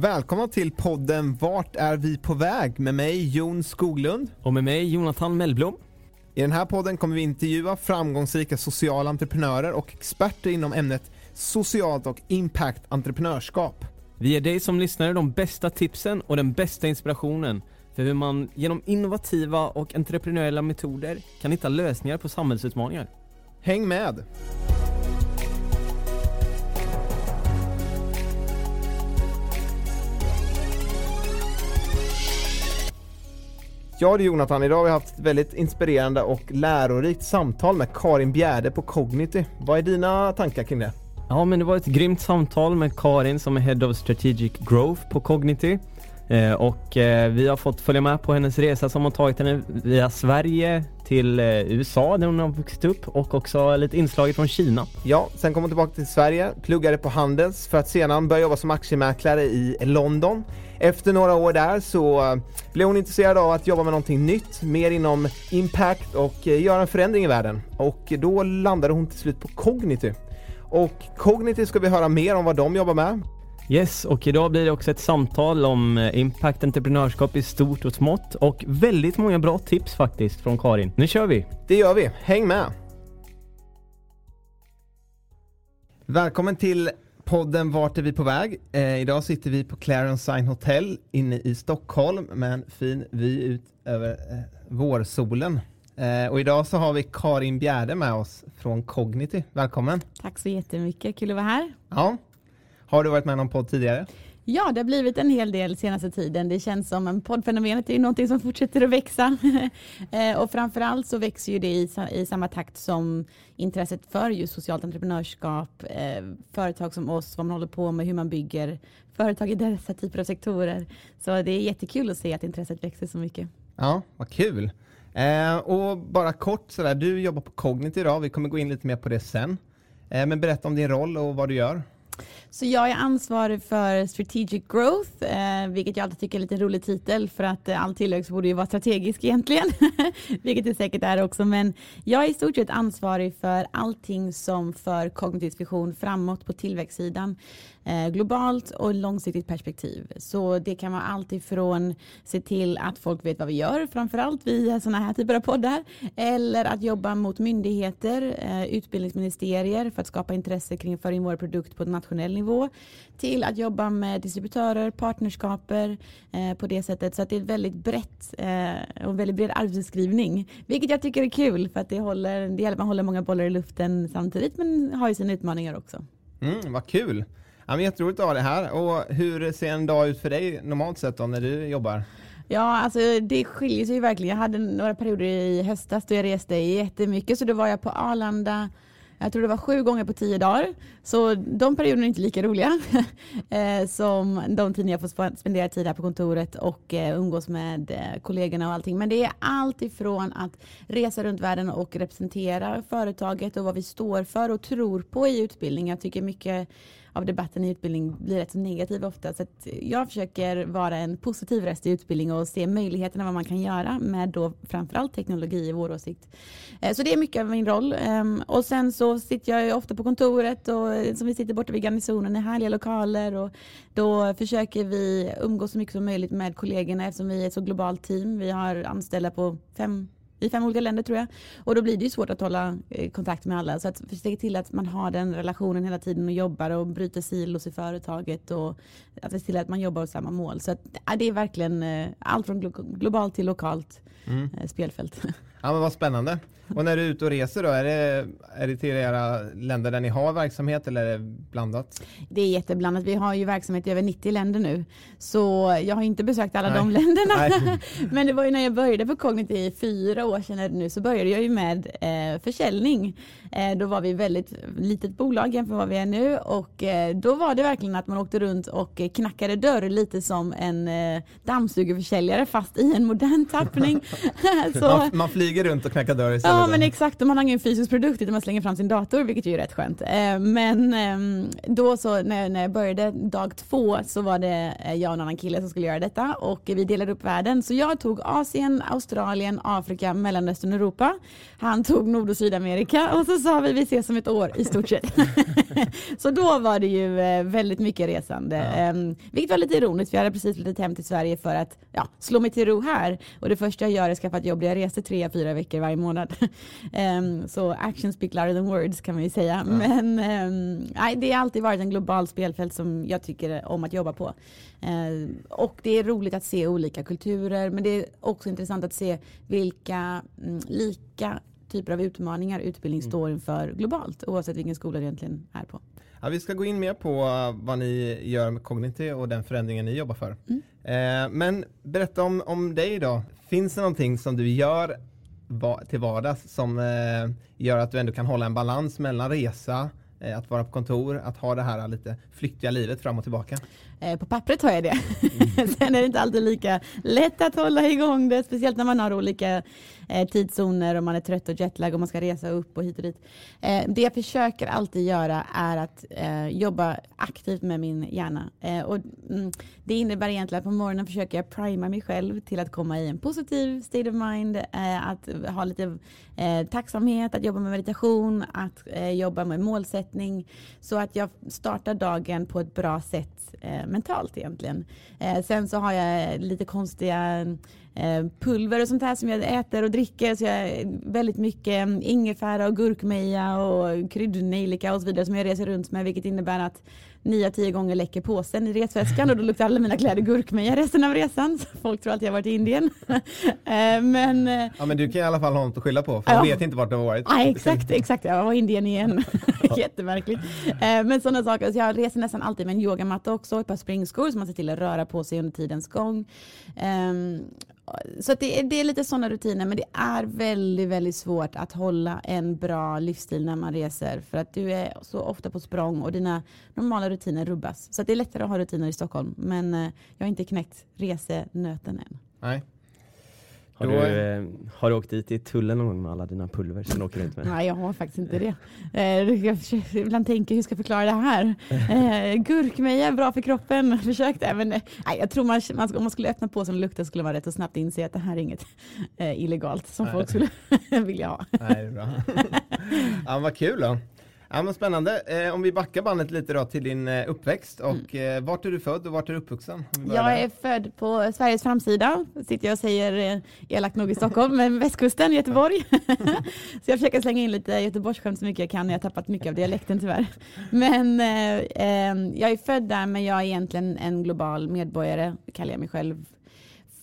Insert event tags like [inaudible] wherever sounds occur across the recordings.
Välkomna till podden Vart är vi på väg? Med mig Jon Skoglund. Och med mig Jonathan Mellblom. I den här podden kommer vi intervjua framgångsrika sociala entreprenörer och experter inom ämnet socialt och impact entreprenörskap. Vi ger dig som lyssnare de bästa tipsen och den bästa inspirationen för hur man genom innovativa och entreprenöriella metoder kan hitta lösningar på samhällsutmaningar. Häng med! Ja du Jonathan, idag har vi haft ett väldigt inspirerande och lärorikt samtal med Karin Bjärde på Cognity. Vad är dina tankar kring det? Ja men det var ett grymt samtal med Karin som är Head of Strategic Growth på Cognity. Eh, och eh, vi har fått följa med på hennes resa som har tagit henne via Sverige till eh, USA där hon har vuxit upp och också lite inslag från Kina. Ja, sen kom hon tillbaka till Sverige, pluggade på Handels för att sedan börja jobba som aktiemäklare i London. Efter några år där så eh, blev hon intresserad av att jobba med någonting nytt, mer inom impact och eh, göra en förändring i världen. Och då landade hon till slut på Cognity. Och Cognity ska vi höra mer om vad de jobbar med. Yes, och idag blir det också ett samtal om eh, impact entreprenörskap i stort och smått och väldigt många bra tips faktiskt från Karin. Nu kör vi! Det gör vi, häng med! Välkommen till podden Vart är vi på väg? Eh, idag sitter vi på Clarence Sign Hotel inne i Stockholm med en fin vy ut över eh, vårsolen. Eh, och idag så har vi Karin Bjärde med oss från Cognity. Välkommen! Tack så jättemycket, kul att vara här. Ja. Har du varit med i någon podd tidigare? Ja, det har blivit en hel del senaste tiden. Det känns som en poddfenomenet är någonting som fortsätter att växa. [laughs] Eh, och framförallt så växer ju det i, i, samma takt som intresset för just socialt entreprenörskap, eh, företag som oss, vad man håller på med, hur man bygger företag i dessa typer av sektorer. Så det är jättekul att se att intresset växer så mycket. Ja, vad kul. Eh, och bara kort sådär, du jobbar på Cognity idag, vi kommer gå in lite mer på det sen. Eh, men berätta om din roll och vad du gör. Så jag är ansvarig för strategic growth, eh, vilket jag alltid tycker är en lite rolig titel för att eh, all tillväxt borde ju vara strategisk egentligen, [laughs] vilket det säkert är också. Men jag är i stort sett ansvarig för allting som för kognitiv vision framåt på tillväxtsidan Eh, globalt och långsiktigt perspektiv. Så det kan vara allt ifrån se till att folk vet vad vi gör, framförallt via sådana här typer av poddar, eller att jobba mot myndigheter, eh, utbildningsministerier för att skapa intresse kring för in vår produkt på nationell nivå, till att jobba med distributörer, partnerskaper eh, på det sättet. Så att det är väldigt brett och väldigt bred arbetsbeskrivning, vilket jag tycker är kul för att det, håller, det hjälper man håller många bollar i luften samtidigt men har ju sina utmaningar också. Mm, vad kul! Ja, men jätteroligt att ha det här. Och hur ser en dag ut för dig normalt sett då när du jobbar? Ja, alltså det skiljer sig ju verkligen. Jag hade några perioder i höstas då jag reste jättemycket, så då var jag på Arlanda jag tror det var sju gånger på tio dagar. Så de perioderna är inte lika roliga [laughs] eh, som de tider jag får spendera tid här på kontoret och eh, umgås med eh, kollegorna och allting. Men det är allt ifrån att resa runt världen och representera företaget och vad vi står för och tror på i utbildning. Jag tycker mycket av debatten i utbildning blir rätt så negativ ofta. Så jag försöker vara en positiv röst i utbildning och se möjligheterna vad man kan göra med då framförallt teknologi i vår åsikt. Eh, så det är mycket av min roll. Ehm, och sen så sitter jag ofta på kontoret och som vi sitter borta vid garnisonen i härliga lokaler och då försöker vi umgås så mycket som möjligt med kollegorna eftersom vi är ett så globalt team. Vi har anställda på fem i fem olika länder tror jag. Och då blir det ju svårt att hålla eh, kontakt med alla. Så att se till att man har den relationen hela tiden och jobbar och bryter silos i företaget och att se till att man jobbar åt samma mål. Så att, det är verkligen eh, allt från globalt till lokalt mm. Eh, spelfält. [laughs] Ja men vad spännande. Och när du är ute och reser då, är det, är det till era länder där ni har verksamhet eller är det blandat? Det är jätteblandat. Vi har ju verksamhet i över 90 länder nu. Så jag har inte besökt alla Nej. de länderna. [laughs] Men det var ju när jag började på Cognity fyra år sedan nu så började jag ju med eh, försäljning. Eh, då var vi väldigt litet bolag jämfört med vad vi är nu och eh, då var det verkligen att man åkte runt och knackade dörr lite som en eh, dammsugarförsäljare fast i en modern tappning. [laughs] så, man, man, flyger runt och knackar dörr? Ja men exakt, man har ingen fysisk produkt utan man slänger fram sin dator vilket ju är rätt skönt. Eh, men ehm, då så när, när jag började dag två så var det eh, jag och en annan kille som skulle göra detta och vi delade upp världen. Så jag tog Asien, Australien, Afrika, Mellanöstern, Europa. Han tog Nord och Sydamerika och så sa vi vi ses om ett år i stort sett. [laughs] så då var det ju eh, väldigt mycket resande. Ja. Ehm, vilket var lite ironiskt för jag hade precis flyttat hem till Sverige för att ja, slå mig till ro här. Och det första jag gör är att skaffa ett jobb där jag reser tre, fyra veckor varje månad. [laughs] um, [laughs] så action speak louder than words kan man ju säga. Ja. Men um, nej, det har alltid varit en global spelfält som jag tycker om att jobba på. Uh, och det är roligt att se olika kulturer men det är också intressant att se vilka mm, lika typer av utmaningar utbildning mm. står inför globalt oavsett vilken skola det egentligen är på. Ja, vi ska gå in mer på vad ni gör med Cognity och den förändringen ni jobbar för. Mm. Eh, men berätta om, om dig då. Finns det någonting som du gör va till vardags som eh, gör att du ändå kan hålla en balans mellan resa, eh, att vara på kontor, att ha det här lite flyktiga livet fram och tillbaka? Eh, på pappret har jag det. Mm. [laughs] Sen är det inte alltid lika lätt att hålla igång det, speciellt när man har olika eh, tidszoner och man är trött och jetlag och man ska resa upp och hit och dit. Eh, det jag försöker alltid göra är att jobba aktivt med min hjärna. Och, mm, det innebär egentligen att på morgonen försöker jag prima mig själv till att komma i en positiv state of mind, att ha lite tacksamhet, att jobba med meditation, att jobba med målsättning så att jag startar dagen på ett bra sätt mentalt egentligen. Eh, sen så har jag lite konstiga eh, pulver och sånt här som jag äter och dricker. Så jag väldigt mycket ingefära och gurkmeja och kryddnejlika och så vidare som jag reser runt med vilket innebär att nio tio gånger läcker påsen i resväskan och då luktar alla mina kläder gurkmeja resten av resan. Så folk tror att jag har varit i Indien. [laughs] Eh, men, eh, ja men du kan i alla fall ha något att skylla på för ja. de vet inte vart du har varit. Ja, exakt, exakt. Jag var i Indien igen. [laughs] Jättemärkligt. Eh, men sådana saker. Så jag reser nästan alltid med en yogamatta också, ett par springskor så man ser till att röra på sig under tidens gång. Så det, är, det är lite sådana rutiner men det är väldigt, väldigt svårt att hålla en bra livsstil när man reser för att du är så ofta på språng och dina normala rutiner rubbas. Så det är lättare att ha rutiner i Stockholm men eh, jag har inte knäckt resenöten än. Nej. Har, du, eh, har du åkt dit i tullen någon gång med alla dina pulver som du åker runt med? Nej, jag har faktiskt inte det. Eh, jag försöker ibland tänka hur ska jag förklara det här. Eh, gurkmeja är bra för kroppen. [laughs] Försökte, men nej, jag tror man, man, om man skulle öppna på som lukten skulle man rätt och snabbt inse att det här är inget eh, illegalt som nej. folk skulle [laughs] vilja ha. Nej, det är bra. [laughs] ja, vad kul då. Ja, men spännande. Eh, om vi backar bandet lite då till din eh, uppväxt och mm. eh, vart är du född och vart är du uppvuxen? Jag är född på Sveriges framsida, sitter jag och säger eh, elakt nog i Stockholm, men [laughs] västkusten, Göteborg. [laughs] så jag försöker slänga in lite Göteborgsskämt så mycket jag kan, jag har tappat mycket av dialekten tyvärr. Men eh, eh, jag är född där, men jag är egentligen en global medborgare, kallar jag mig själv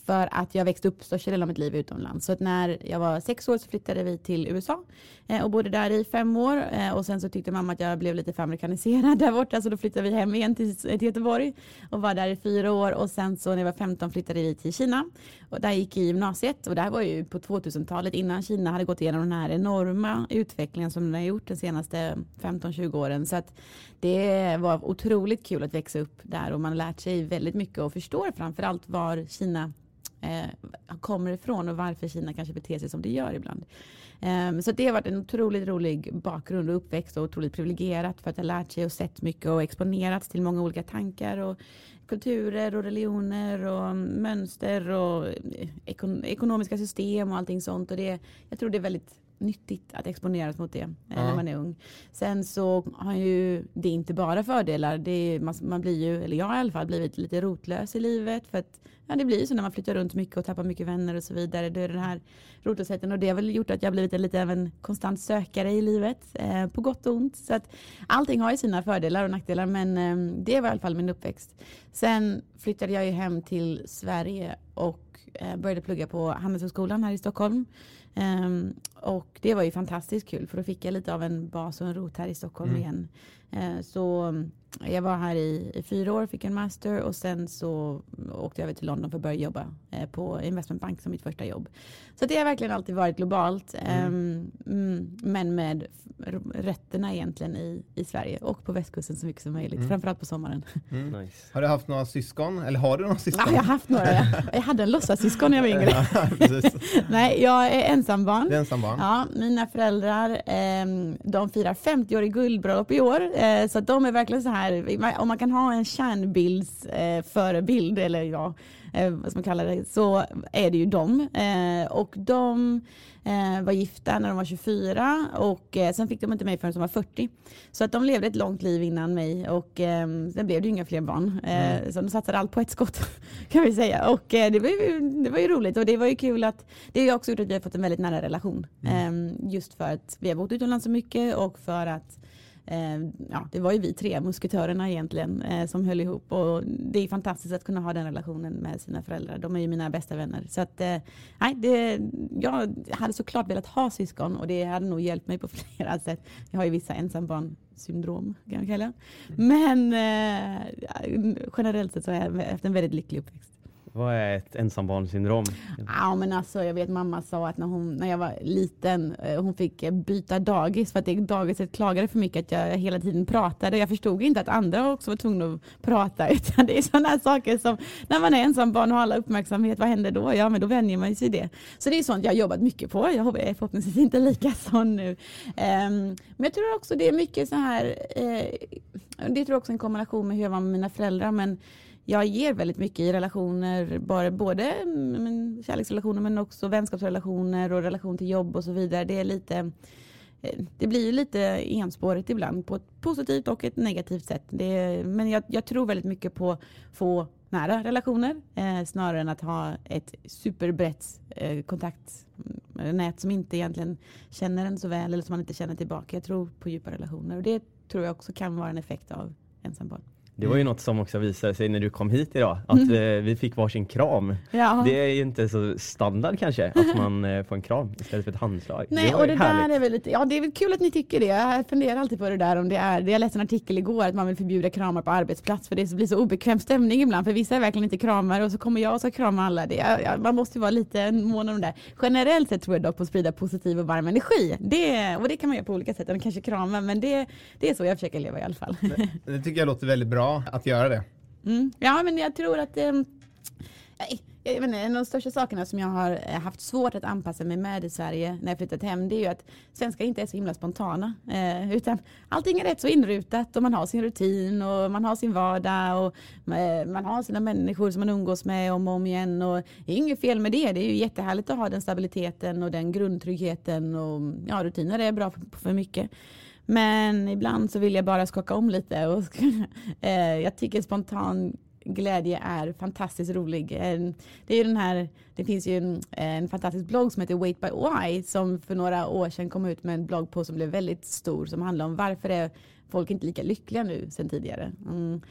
för att jag växte upp största delen av mitt liv utomlands. Så att när jag var sex år så flyttade vi till USA eh, och bodde där i fem år. Eh, och sen så tyckte mamma att jag blev lite för amerikaniserad [laughs] där borta så då flyttade vi hem igen till, eh, till Göteborg och var där i fyra år. Och sen så när jag var 15 flyttade vi till Kina och där gick jag i gymnasiet och det här var ju på 2000-talet innan Kina hade gått igenom den här enorma utvecklingen som den har gjort de senaste 15-20 åren. Så att det var otroligt kul att växa upp där och man har lärt sig väldigt mycket och förstår framförallt var Kina eh, kommer ifrån och varför Kina kanske beter sig som det gör ibland. Eh, så det har varit en otroligt rolig bakgrund och uppväxt och otroligt privilegierat för att jag lärt sig och sett mycket och exponerats till många olika tankar och kulturer och religioner och mönster och eh, ekon ekonomiska system och allting sånt. Och det, jag tror det är väldigt nyttigt att exponeras mot det eh, när man är ung. Sen så har ju det inte bara fördelar. Det är, man, man, blir ju, eller jag har i alla fall blivit lite rotlös i livet för att ja, det blir ju så när man flyttar runt mycket och tappar mycket vänner och så vidare. Det är den här rotlösheten och det har väl gjort att jag har blivit lite av en konstant sökare i livet eh, på gott och ont. Så att allting har ju sina fördelar och nackdelar men eh, det var i alla fall min uppväxt. Sen flyttade jag ju hem till Sverige och eh, började plugga på Handelshögskolan här i Stockholm. Um, och det var ju fantastiskt kul för då fick jag lite av en bas och en rot här i Stockholm mm. igen. Eh, så jag var här i, i, fyra år, fick en master och sen så åkte jag över till London för att börja jobba eh, på investmentbank som mitt första jobb. Så det har verkligen alltid varit globalt. Mm. Um, men med rötterna egentligen i, i Sverige och på västkusten så mycket som möjligt. Mm. Framförallt på sommaren. Mm. [laughs] Nice. Har du haft några syskon? Eller har du några syskon? Ja, jag har haft några. Jag hade en låtsassyskon när jag var yngre. [laughs] [laughs] Nej, jag är ensambarn. är ensambarn. Ja, mina föräldrar eh, de firar 50 år i guldbröllop i år. Eh, så de är verkligen så här, om man kan ha en kärnbildsförebild, eh, eller ja, eh, vad ska man kalla det, så är det ju dem. Eh, och de eh, var gifta när de var 24 och eh, sen fick de inte mig förrän de var 40. Så att de levde ett långt liv innan mig och eh, sen blev det ju inga fler barn. Mm. Så de satsade allt på ett skott [laughs] kan vi säga. Och det, var ju, det var ju roligt och det var ju kul att det har också gjort att vi har fått en väldigt nära relation. Mm. Ehm, just för att vi har bott utomlands så mycket och för att ja, det var ju vi tre musketörerna egentligen eh, som höll ihop och det är fantastiskt att kunna ha den relationen med sina föräldrar. De är ju mina bästa vänner. Så att, eh, nej, det, jag hade såklart velat ha syskon och det hade nog hjälpt mig på [laughs] flera sätt. Jag har ju vissa ensambarnsyndrom kan jag kalla Men generellt sett så har jag haft en väldigt lycklig uppväxt. Vad är ett ensambarnsyndrom? Ja, men alltså, jag vet mamma sa att när, hon, när jag var liten, eh, hon fick eh, byta dagis för att det, dagiset klagade för mycket att jag hela tiden pratade. Jag förstod inte att andra också var tvungna att prata. [laughs] Utan det är sådana saker som när man är ensambarn och har alla uppmärksamhet, vad händer då? Ja, men då vänjer man sig det. Så det är sånt jag har jobbat mycket på. Jag är förhoppningsvis inte lika [laughs] sån nu. Um, men jag tror också det är mycket så här, uh, det tror jag också en kombination med hur jag var med mina föräldrar. Men jag ger väldigt mycket i relationer, bara, både mm, kärleksrelationer men också vänskapsrelationer och relation till jobb och så vidare. Det är lite eh, det blir lite enspårigt ibland på ett positivt och ett negativt sätt. Det, men jag, jag, tror väldigt mycket på få nära relationer eh, snarare än att ha ett superbrett eh, kontaktnät som inte egentligen känner en så väl eller som man inte känner tillbaka. Jag tror på djupa relationer och det tror jag också kan vara en effekt av ensambarn. Det var ju något som också visade sig när du kom hit idag, att mm. Vi fick varsin kram. Ja. Det är ju inte så standard kanske, att man eh, får en kram istället för ett handslag. Nej, det och det härligt. där är väl lite, ja det är väl kul att ni tycker det. Jag funderar alltid på det där om det är, jag läste en artikel igår att man vill förbjuda kramar på arbetsplats för det blir så obekväm stämning ibland, för vissa är verkligen inte kramar och så kommer jag och ska krama alla. Det, ja, man måste ju vara lite mån om det där. Generellt sett tror jag dock på att sprida positiv och varm energi. Det, och det kan man göra på olika sätt, än kanske krama, men det, det är så jag försöker leva i alla fall. Det, det tycker jag låter väldigt bra att göra det. Mm. Ja, men jag tror att eh, jag vet inte, en av de största sakerna som jag har eh, haft svårt att anpassa mig med i Sverige när jag flyttat hem, det är ju att svenskar inte är så himla spontana. Eh, utan allting är rätt så inrutat och man har sin rutin och man har sin vardag och eh, man har sina människor som man umgås med om och om igen. Och det är inget fel med det. Det är ju jättehärligt att ha den stabiliteten och den grundtryggheten och ja, rutiner är bra för, för mycket. Men ibland så vill jag bara skaka om lite och [laughs] eh, jag tycker spontan glädje är fantastiskt rolig. Eh, det, är den här, det finns ju en, eh, en, fantastisk blogg som heter Wait by Why som för några år sedan kom ut med en blogg på som blev väldigt stor som handlar om varför är folk inte lika lyckliga nu sen tidigare. Mm.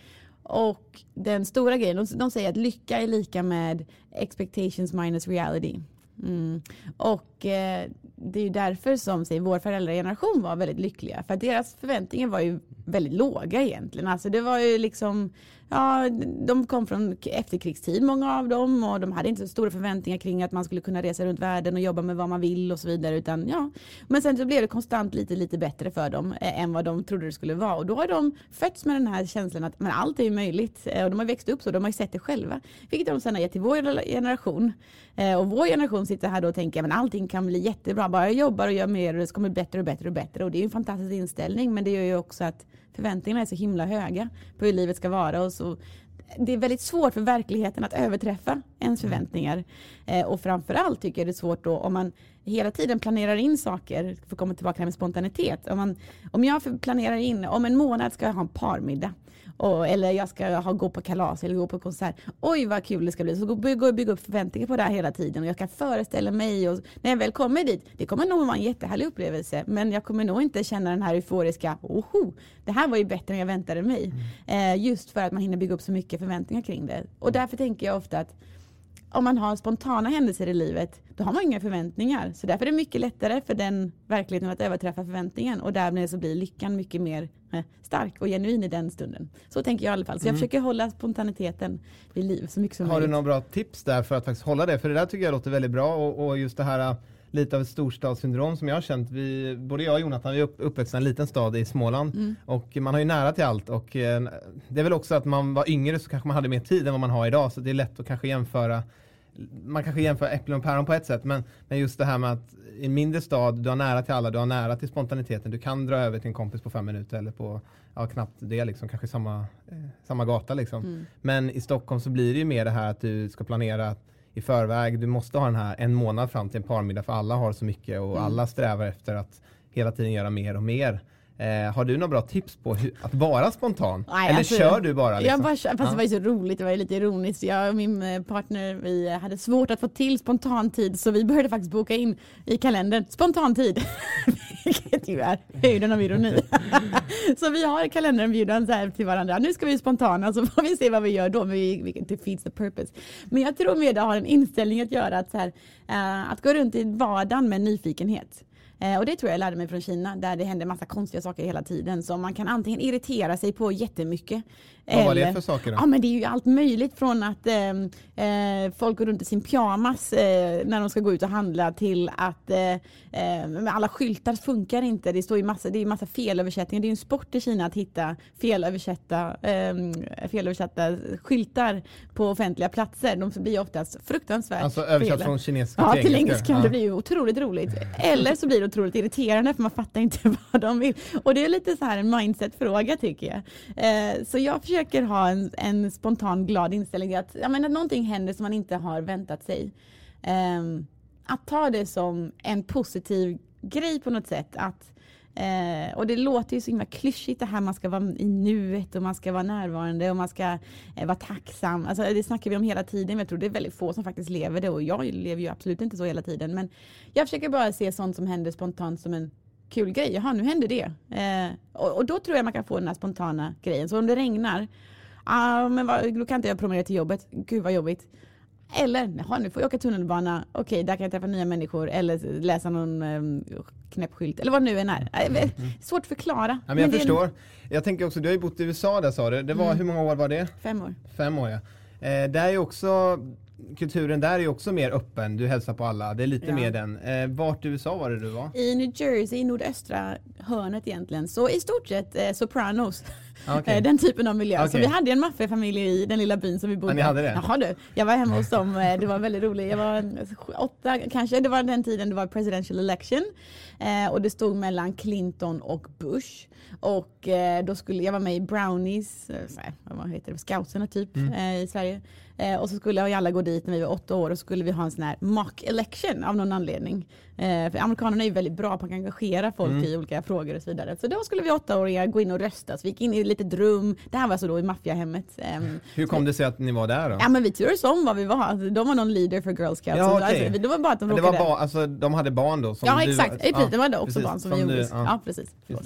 Och den stora grejen, de, de, säger att lycka är lika med expectations minus reality. Mm. Och eh, det är ju därför som säg, vår föräldrageneration var väldigt lyckliga. För att deras förväntningar var ju väldigt låga egentligen. Alltså det var ju liksom ja, de kom från efterkrigstid många av dem och de hade inte så stora förväntningar kring att man skulle kunna resa runt världen och jobba med vad man vill och så vidare. Utan, ja. Men sen så blev det konstant lite, lite bättre för dem eh, än vad de trodde det skulle vara. Och då har de fötts med den här känslan att men allt är möjligt. Eh, och de har växt upp så, de har ju sett det själva. Vilket de sen har gett till vår generation. Eh, och vår generation sitter här då och tänker att allting kan bli jättebra. Bara jag jobbar och gör mer och det kommer bli bättre och bättre och bättre. Och det är ju en fantastisk inställning men det gör ju också att förväntningarna är så himla höga på hur livet ska vara. Och så, det är väldigt svårt för verkligheten att överträffa ens mm. förväntningar. Eh, och framförallt tycker jag det är svårt då om man hela tiden planerar in saker, för att komma tillbaka med spontanitet. Om, man, om jag planerar in, om en månad ska jag ha en parmiddag. Och, eller jag ska ha, gå på kalas eller gå på konsert. Oj vad kul det ska bli. Så börjar jag bygga upp förväntningar på det här hela tiden och jag kan föreställa mig och när jag väl kommer dit, det kommer nog vara en jättehärlig upplevelse men jag kommer nog inte känna den här euforiska, oho, det här var ju bättre än jag väntade mig. Mm. Eh, just för att man hinner bygga upp så mycket förväntningar kring det. Och därför tänker jag ofta att om man har spontana händelser i livet, då har man inga förväntningar. Så därför är det mycket lättare för den verkligheten att överträffa förväntningen och därmed så blir lyckan mycket mer eh, stark och genuin i den stunden. Så tänker jag i alla fall. Så jag Mm. försöker hålla spontaniteten vid liv så mycket som Har du möjligt. några bra tips där för att faktiskt hålla det? För det där tycker jag låter väldigt bra och, och just det här äh, lite av ett storstadssyndrom som jag har känt. Vi, både jag och Jonathan vi är upp, uppväxta i en liten stad i Småland Mm. och man har ju nära till allt och eh, det är väl också att man var yngre så kanske man hade mer tid än vad man har idag så det är lätt att kanske jämföra man kanske jämför äpplen och päron på ett sätt men, men just det här med att i en mindre stad, du har nära till alla, du har nära till spontaniteten, du kan dra över till en kompis på fem minuter eller på, ja knappt det liksom, kanske samma, eh, samma gata liksom. Mm. Men i Stockholm så blir det ju mer det här att du ska planera i förväg. Du måste ha den här en månad fram till en parmiddag för alla har så mycket och Mm. alla strävar efter att hela tiden göra mer och mer. Eh, har du några bra tips på hur, att vara spontan? Nej, Eller alltså, kör du bara? Liksom? Jag bara, fast Ja. det var ju så roligt, det var ju lite ironiskt. Jag och min eh, partner vi hade svårt att få till spontantid så vi började faktiskt boka in i kalendern spontantid. [laughs] Vilket ju är höjden av ironi. [laughs] så vi har kalenderbjudan så här till varandra. Nu ska vi spontana så får vi se vad vi gör då. Men vi, det feeds the purpose. Men jag tror mer det har en inställning att göra att, så här, eh, att gå runt i vardagen med nyfikenhet. Eh, och det tror jag jag lärde mig från Kina där det händer massa konstiga saker hela tiden som man kan antingen irritera sig på jättemycket. Vad var det eller- för saker då? Ja men det är ju allt möjligt från att eh, eh, folk går runt i sin pyjamas eh, när de ska gå ut och handla till att eh, eh, alla skyltar funkar inte. Det står ju massa, det är massa felöversättningar. Det är ju en sport i Kina att hitta felöversatta, eh, felöversatta skyltar på offentliga platser. De blir oftast fruktansvärt Alltså översatt fel. från kinesiska Ja, till engelska. Ja. Det blir ju otroligt roligt. Eller så blir det otroligt irriterande för man fattar inte [laughs] vad de vill. Och det är lite så här en mindset-fråga tycker jag. Eh, så jag försöker ha en, en spontan glad inställning att jag menar, att någonting händer som man inte har väntat sig. Eh, att ta det som en positiv grej på något sätt. Att Eh, och det låter ju så himla klyschigt det här man ska vara i nuet och man ska vara närvarande och man ska eh, vara tacksam. Alltså, det snackar vi om hela tiden men jag tror det är väldigt få som faktiskt lever det och jag lever ju absolut inte så hela tiden. Men jag försöker bara se sånt som händer spontant som en kul grej. Jaha, nu händer det. Eh, och, och då tror jag man kan få den här spontana grejen. Så om det regnar, ah, men vad, då kan inte jag promenera till jobbet. Gud vad jobbigt. Eller, jaha, nu får jag åka tunnelbana. Okej, där kan jag träffa nya människor. Eller läsa någon um, knäpp skylt. Eller vad nu än är. Eh, Svårt att förklara. Ja, men jag är förstår. Jag tänker också, du har ju bott i USA där sa du. Det var, Mm. hur många år var det? Fem år. Fem år ja. Eh, där är också, kulturen där är också mer öppen. Du hälsar på alla. Det är lite Ja. mer den. Eh, vart i USA var det du var? I New Jersey, i nordöstra hörnet egentligen. Så i stort sett eh, Sopranos. Ah, okej. Eh, Den typen av miljö. Så Okej. vi hade en maffiafamilj i den lilla byn som vi bodde Ja, ni hade det? Jaha du. Jag var hemma hos dem. eh, Det var väldigt roligt. Jag var åtta kanske. Det var den tiden det var presidential election. Eh, och det stod mellan Clinton och Bush. Och eh, då skulle jag vara med i Brownies, eh, så vad heter det, scouterna typ Mm. i Sverige. Eh, och så skulle vi alla gå dit när vi var åtta år och så skulle vi ha en sån här mock election av någon anledning. Eh, för amerikanerna är ju väldigt bra på att engagera folk Mm. i olika frågor och så vidare. Så då skulle vi åttaåringar gå in och rösta. Så vi gick in i ett litet rum. Det här var så då i maffiahemmet. Ehm, Hur kom det sig att ni var där då? Ja men vi turades om vad vi var. Alltså, de var någon leader för Girl Scouts. Ja, okej. alltså, det var bara att de det var råkade... ba, alltså, de hade barn då? Som Ja du, exakt, ja, det var det också precis, barn som, vi du- gjorde. ja. ja. precis. [laughs]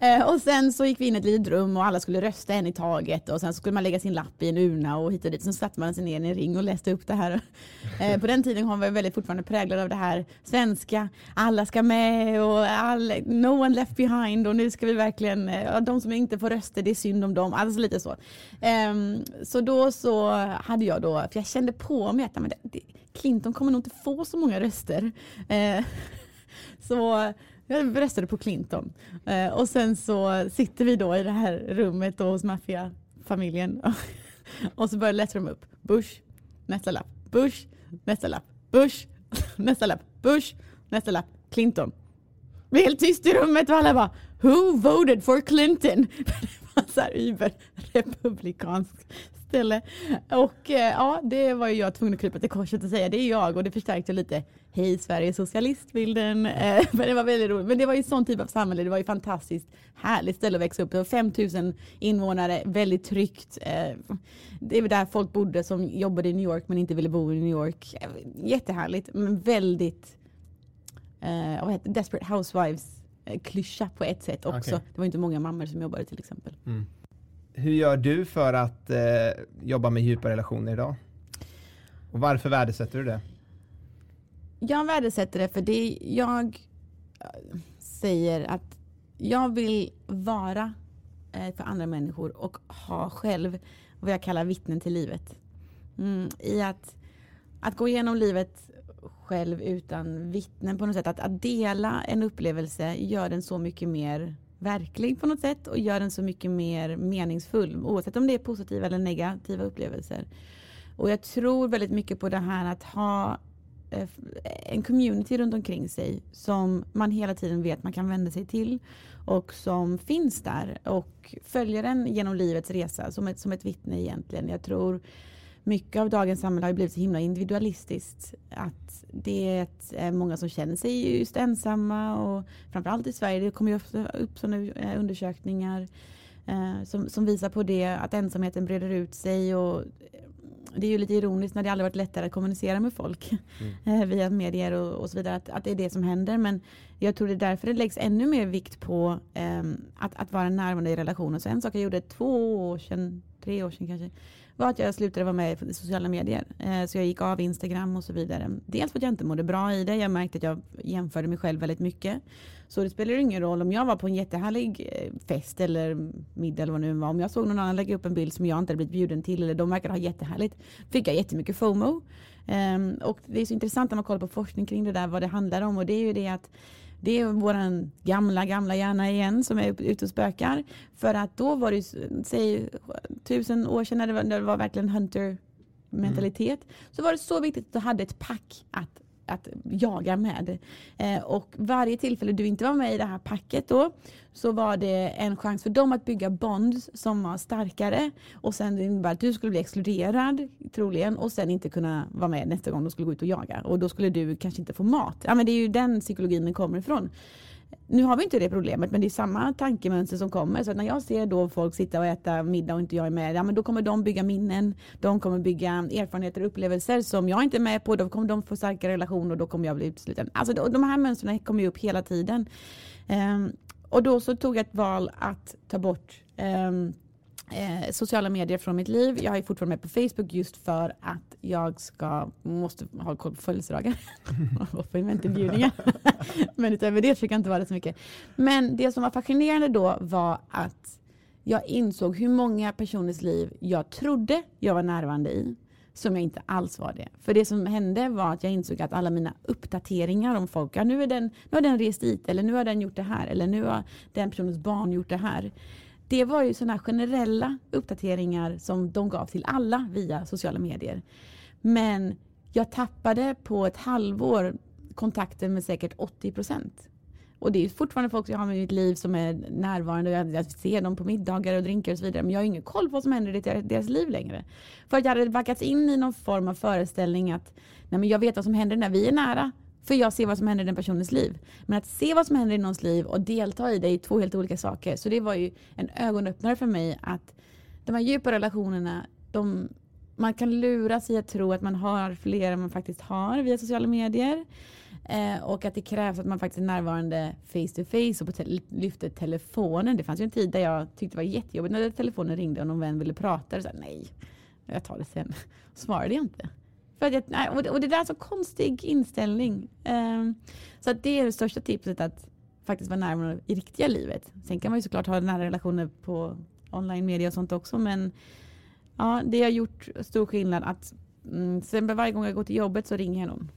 Eh, och sen så gick vi in i ett litet rum och alla skulle rösta en i taget och sen så skulle man lägga sin lapp i en urna och hit och dit. Sen satte man sig ner i en ring och läste upp det här. [laughs] Eh, på den tiden var jag väldigt fortfarande präglad av det här svenska, alla ska med och all, no one left behind och nu ska vi verkligen, eh, de som inte får röster det är synd om dem, alltså lite så. Ehm, så då så hade jag då, för jag kände på mig att men det, Clinton kommer nog inte få så många röster. Eh, [laughs] så jag röstade på Clinton. Och sen så sitter vi då i det här rummet då hos maffiafamiljen. [laughs] [laughs] och så bara läsa de upp. Bush, nästa lapp. Bush, nästa lapp. Bush, [laughs] nästa lapp. Bush, nästa lapp. Clinton. Det blev helt tyst i rummet och alla bara Who voted for Clinton? [laughs] det var så här überrepublikansk ställe. Och eh, ja, det var ju jag tvungen att krypa till korset och säga det är jag och det förstärkte lite Hej Sverige socialistbilden. [laughs] Eh, men det var väldigt roligt. Men det var ju sån typ av samhälle. Det var ju fantastiskt härligt ställe att växa upp. Var 5000 invånare, väldigt tryggt. Eh, det var där folk bodde som jobbade i New York men inte ville bo i New York. Eh, Jättehärligt men väldigt vad heter? Desperate Housewives klyscha på ett sätt också. Okej. Det var inte många mammor som jobbade till exempel. Hur gör du för att eh, jobba med djupa relationer idag? Och varför värdesätter du det? Jag värdesätter det för det jag eh, säger att jag vill vara eh, för andra människor och ha själv vad jag kallar vittnen till livet. Mm, I att, att gå igenom livet själv utan vittnen på något sätt. Att, att dela en upplevelse gör den så mycket mer verklig på något sätt och gör den så mycket mer meningsfull oavsett om det är positiva eller negativa upplevelser. Och jag tror väldigt mycket på det här att ha eh, en community runt omkring sig som man hela tiden vet man kan vända sig till och som finns där och följer en genom livets resa som ett, som ett vittne egentligen. Jag tror mycket av dagens samhälle har blivit så himla individualistiskt. Att det är många som känner sig just ensamma och framförallt i Sverige, det kommer ju ofta upp sådana eh, undersökningar eh, som, som visar på det, att ensamheten breder ut sig och det är ju lite ironiskt när det aldrig varit lättare att kommunicera med folk mm. [laughs] Eh, via medier och, och, så vidare, att, att det är det som händer. Men jag tror det är därför det läggs ännu mer vikt på eh, att, att vara närvarande i relationen. Så en sak jag gjorde två år sedan, tre år sedan kanske, var att jag slutade vara med i sociala medier. Eh, så jag gick av Instagram och så vidare. Dels för att jag inte mådde bra i det. Jag märkte att jag jämförde mig själv väldigt mycket. Så det spelar ingen roll om jag var på en jättehärlig eh, fest eller middag eller vad det nu var. Om jag såg någon annan lägga upp en bild som jag inte hade blivit bjuden till eller de verkade ha jättehärligt. Fick jag jättemycket FOMO. Ehm, och det är så intressant när man kollar på forskning kring det där vad det handlar om och det är ju det att det är våran gamla, gamla hjärna igen som är ute och spökar. För att då var det, säg tusen år sedan när det var, när det var verkligen hunter mentalitet. Mm. Så var det så viktigt att du hade ett pack att att jaga med. Eh, och varje tillfälle du inte var med i det här packet då så var det en chans för dem att bygga bonds som var starkare och sen innebär att du skulle bli exkluderad troligen och sen inte kunna vara med nästa gång de skulle gå ut och jaga och då skulle du kanske inte få mat. Ja men det är ju den psykologin den kommer ifrån. Nu har vi inte det problemet men det är samma tankemönster som kommer. Så när jag ser då folk sitta och äta middag och inte jag är med, ja, men då kommer de bygga minnen, de kommer bygga erfarenheter och upplevelser som jag inte är med på. Då kommer de få starka relationer och då kommer jag bli utesluten. Alltså de här mönstren kommer ju upp hela tiden. Um, och då så tog jag ett val att ta bort um, eh, sociala medier från mitt liv. Jag är fortfarande med på Facebook just för att jag ska, måste ha koll på födelsedagar [laughs] och få inventinbjudningar. [laughs] Men utöver det försöker jag inte vara så mycket. Men det som var fascinerande då var att jag insåg hur många personers liv jag trodde jag var närvarande i som jag inte alls var det. För det som hände var att jag insåg att alla mina uppdateringar om folk, ja, nu, är den, nu har den rest dit eller nu har den gjort det här eller nu har den personens barn gjort det här det var ju sådana generella uppdateringar som de gav till alla via sociala medier. Men jag tappade på ett halvår kontakten med säkert 80 procent. Och det är fortfarande folk jag har i mitt liv som är närvarande och jag, ser dem på middagar och drinkar och så vidare. Men jag har ingen koll på vad som händer i deras, deras liv längre. För att jag hade backats in i någon form av föreställning att nej men jag vet vad som händer när vi är nära. För jag ser vad som händer i den personens liv. Men att se vad som händer i någons liv och delta i det är två helt olika saker. Så det var ju en ögonöppnare för mig att de här djupa relationerna, de, man kan lura sig att tro att man har fler än man faktiskt har via sociala medier. Eh, och att det krävs att man faktiskt är närvarande face to face och på te lyfter telefonen. Det fanns ju en tid där jag tyckte det var jättejobbigt när telefonen ringde och någon vän ville prata. Och så här, nej, jag tar det sen. [laughs] Svarade jag inte. För att nej, och, det, och det där är så konstig inställning. Um, så att det är det största tipset att faktiskt vara närmare i riktiga livet. Sen kan man ju såklart ha nära relationer på online media och sånt också men ja, det har gjort stor skillnad att mm, sen varje gång jag går till jobbet så ringer jag någon.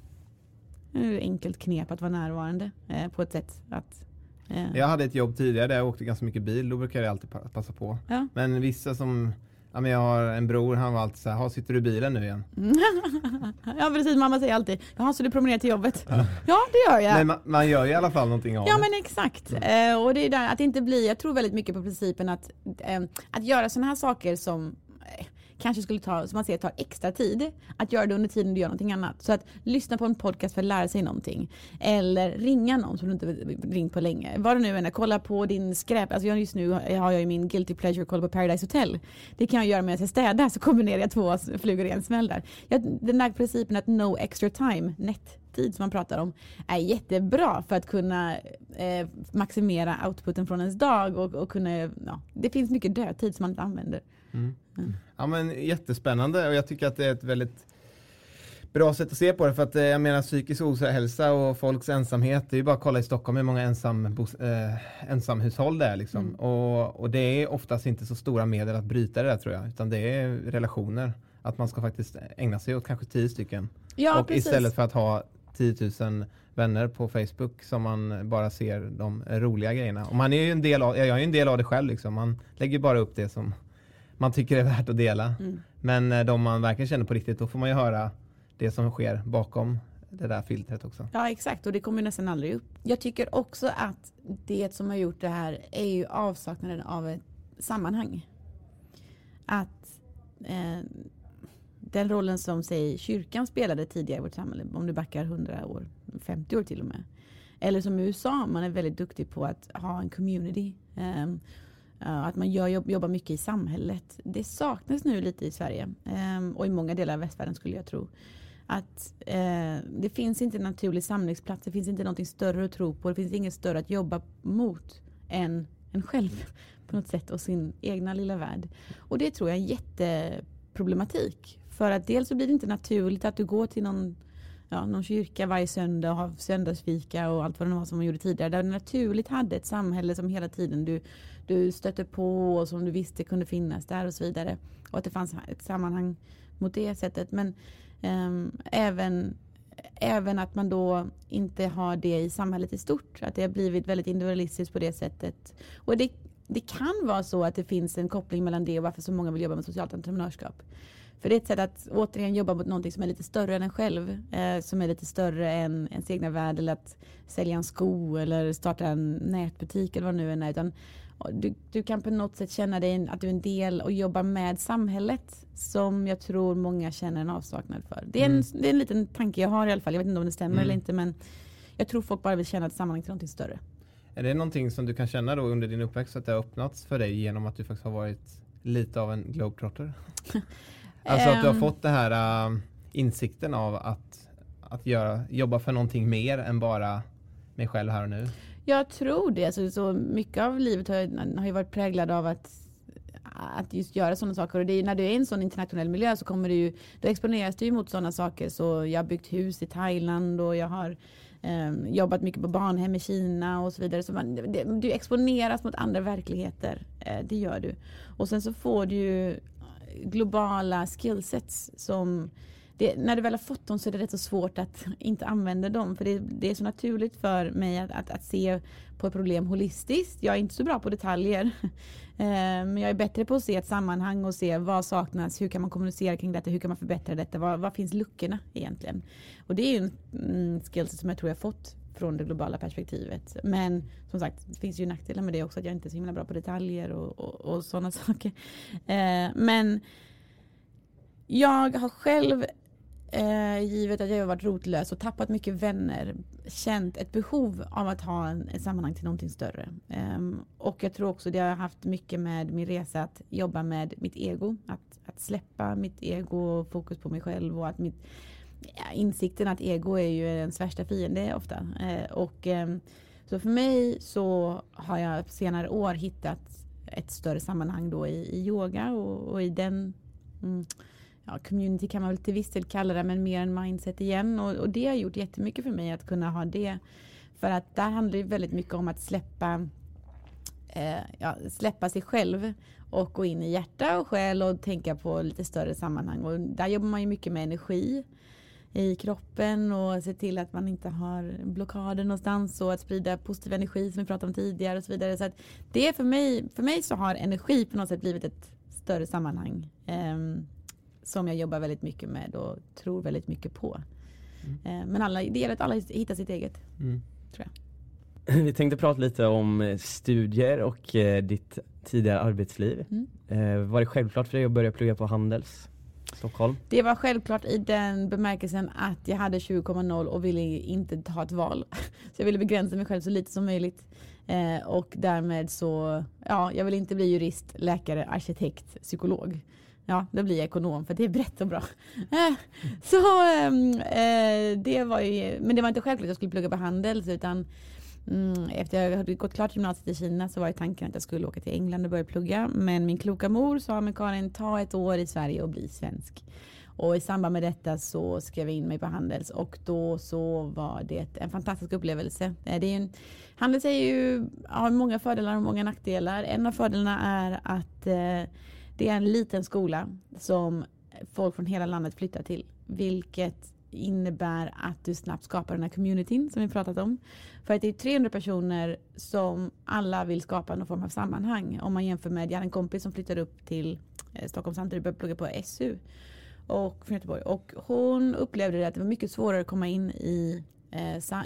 Det är ett enkelt knep att vara närvarande eh, på ett sätt att eh. Jag hade ett jobb tidigare där jag åkte ganska mycket bil, då brukade jag alltid passa på. Ja. Men vissa som Ja, men jag har en bror, han var alltid så här, sitter du i bilen nu igen? [laughs] ja precis, mamma säger alltid, jaha så du promenerar till jobbet? Ja, ja det gör jag. Men man, man, gör ju i alla fall någonting av ja, det. Ja men exakt. Mm. Eh, och det är där att inte bli, jag tror väldigt mycket på principen att, eh, att göra sådana här saker som eh, kanske skulle ta, som man ser tar extra tid, att göra det under tiden du gör någonting annat. Så att lyssna på en podcast för att lära sig någonting. Eller ringa någon som du inte ringt på länge. Vad det nu än är, kolla på din skräp. Alltså just nu har jag ju min guilty pleasure kolla på Paradise Hotel. Det kan jag göra medan jag städar så kombinerar jag två flugor i en smäll där. Den där principen att no extra time, net tid som man pratar om är jättebra för att kunna eh, maximera outputen från ens dag och, och kunna, ja, det finns mycket dödtid som man inte använder. Mm. Mm. Ja men jättespännande och jag tycker att det är ett väldigt bra sätt att se på det för att eh, jag menar psykisk ohälsa och folks ensamhet, det är ju bara att kolla i Stockholm hur många ensam, eh, ensamhushåll det är liksom. Mm. Och, och det är oftast inte så stora medel att bryta det där tror jag, utan det är relationer. Att man ska faktiskt ägna sig åt kanske tio stycken. Ja, och precis. istället för att ha 10 000 vänner på Facebook som man bara ser de roliga grejerna. Och man är ju en del av, jag är ju en del av det själv liksom. Man lägger bara upp det som man tycker är värt att dela. Mm. Men eh, de man verkligen känner på riktigt, då får man ju höra det som sker bakom det där filtret också. Ja exakt och det kommer nästan aldrig upp. Jag tycker också att det som har gjort det här är ju avsaknaden av ett sammanhang. Att eh, den rollen som säg, kyrkan spelade tidigare i vårt samhälle, om du backar 100 år, 50 år till och med. Eller som i USA, man är väldigt duktig på att ha en community. Um, att man gör, jobbar mycket i samhället. Det saknas nu lite i Sverige ehm, och i många delar av västvärlden skulle jag tro. Att eh, det finns inte en naturlig samlingsplats, det finns inte någonting större att tro på, det finns inget större att jobba mot än en själv [laughs] på något sätt och sin egna lilla värld. Och det tror jag är en jätteproblematik för att dels så blir det inte naturligt att du går till någon, ja, någon kyrka varje söndag och har söndagsfika och allt vad det var som man gjorde tidigare. Där du naturligt hade ett samhälle som hela tiden du, du stötte på och som du visste kunde finnas där och så vidare. Och att det fanns ett sammanhang mot det sättet. Men um, även Även att man då inte har det i samhället i stort. Att det har blivit väldigt individualistiskt på det sättet. Och det, det kan vara så att det finns en koppling mellan det och varför så många vill jobba med socialt entreprenörskap. För det är ett sätt att återigen jobba mot någonting som är lite större än en själv. Eh, som är lite större än ens egna värld eller att sälja en sko eller starta en nätbutik eller vad det nu än är. Utan du, du kan på något sätt känna dig att du är en del och jobba med samhället som jag tror många känner en avsaknad för. Det är en, mm. det är en liten tanke jag har i alla fall. Jag vet inte om det stämmer mm. eller inte men jag tror folk bara vill känna ett sammanhang till någonting större. Är det någonting som du kan känna då under din uppväxt att det har öppnats för dig genom att du faktiskt har varit lite av en globetrotter? [laughs] Alltså att du har ehm. fått den här uh, insikten av att, att göra, jobba för någonting mer än bara mig själv här och nu. Jag tror det. Alltså, så mycket av livet har, har ju varit präglad av att att just göra sådana saker. Och det är, när du är i en sån internationell miljö så kommer du ju, då exponeras du ju mot sådana saker. Så jag har byggt hus i Thailand och jag har eh, jobbat mycket på barnhem i Kina och så vidare. Så man, det, du exponeras mot andra verkligheter. Eh, det gör du. Och sen så får du ju globala skillsets som det, när du väl har fått dem så är det rätt så svårt att inte använda dem. För det, det är så naturligt för mig att, att, att, se på ett problem holistiskt. Jag är inte så bra på detaljer. [laughs] Eh, men jag är bättre på att se ett sammanhang och se vad saknas, hur kan man kommunicera kring detta, hur kan man förbättra detta, vad, vad finns luckorna egentligen? Och det är ju en mm, skill som jag tror jag fått från det globala perspektivet. Men som sagt, det finns ju nackdelar med det också, att jag inte är så himla bra på detaljer och, och, och sådana [laughs] saker. Eh, men jag har själv, eh, givet att jag har varit rotlös och tappat mycket vänner, känt ett behov av att ha en, ett sammanhang till någonting större. Eh, och jag tror också det har haft mycket med min resa att jobba med mitt ego. Att, att släppa mitt ego och fokus på mig själv och att mitt ja, insikten att ego är ju ens värsta fiende ofta. Eh, och, eh, så för mig så har jag på senare år hittat ett större sammanhang då i, i yoga och, och i den mm, ja, community kan man väl till viss del kalla det, men mer en mindset igen. Och, och, det har gjort jättemycket för mig att kunna ha det. För att där handlar det väldigt mycket om att släppa eh, ja, släppa sig själv och gå in i hjärta och själ och tänka på lite större sammanhang. Och där jobbar man ju mycket med energi i kroppen och se till att man inte har blockader någonstans och att sprida positiv energi som vi pratade om tidigare och så vidare. Så att det är för mig, för mig så har energi på något sätt blivit ett större sammanhang eh, som jag jobbar väldigt mycket med och tror väldigt mycket på. Mm. Eh, men alla, det gäller att alla hittar sitt eget, mm. tror jag. [clears throat] Vi tänkte prata lite om eh, studier och eh, ditt tidigare arbetsliv. Mm. Eh, var det självklart för dig att börja plugga på Handels? Stockholm? Det var självklart i den bemärkelsen att jag hade 20,0 och ville inte ta ett val. [laughs] Så jag ville begränsa mig själv så lite som möjligt. Eh, och därmed så, ja, jag vill inte bli jurist, läkare, arkitekt, psykolog. Ja, då blir jag ekonom för det är brett och bra. Eh, så ehm, eh, det var ju, men det var inte självklart att jag skulle plugga på Handels utan Mm, efter jag hade gått klart gymnasiet i Kina så var tanken att jag skulle åka till England och börja plugga. Men min kloka mor sa, men Karin ta ett år i Sverige och bli svensk. Och i samband med detta så skrev jag in mig på Handels och då så var det en fantastisk upplevelse. Eh, det är en, Handels är ju, har många fördelar och många nackdelar. En av fördelarna är att eh, det är en liten skola som folk från hela landet flyttar till. Vilket innebär att du snabbt skapar den här communityn som vi pratat om. För att det är 300 personer som alla vill skapa någon form av sammanhang. Om man jämför med, jag hade en kompis som flyttade upp till eh, Stockholm samtidigt började plugga på SU och från Göteborg. Och hon upplevde det att det var mycket svårare att komma in i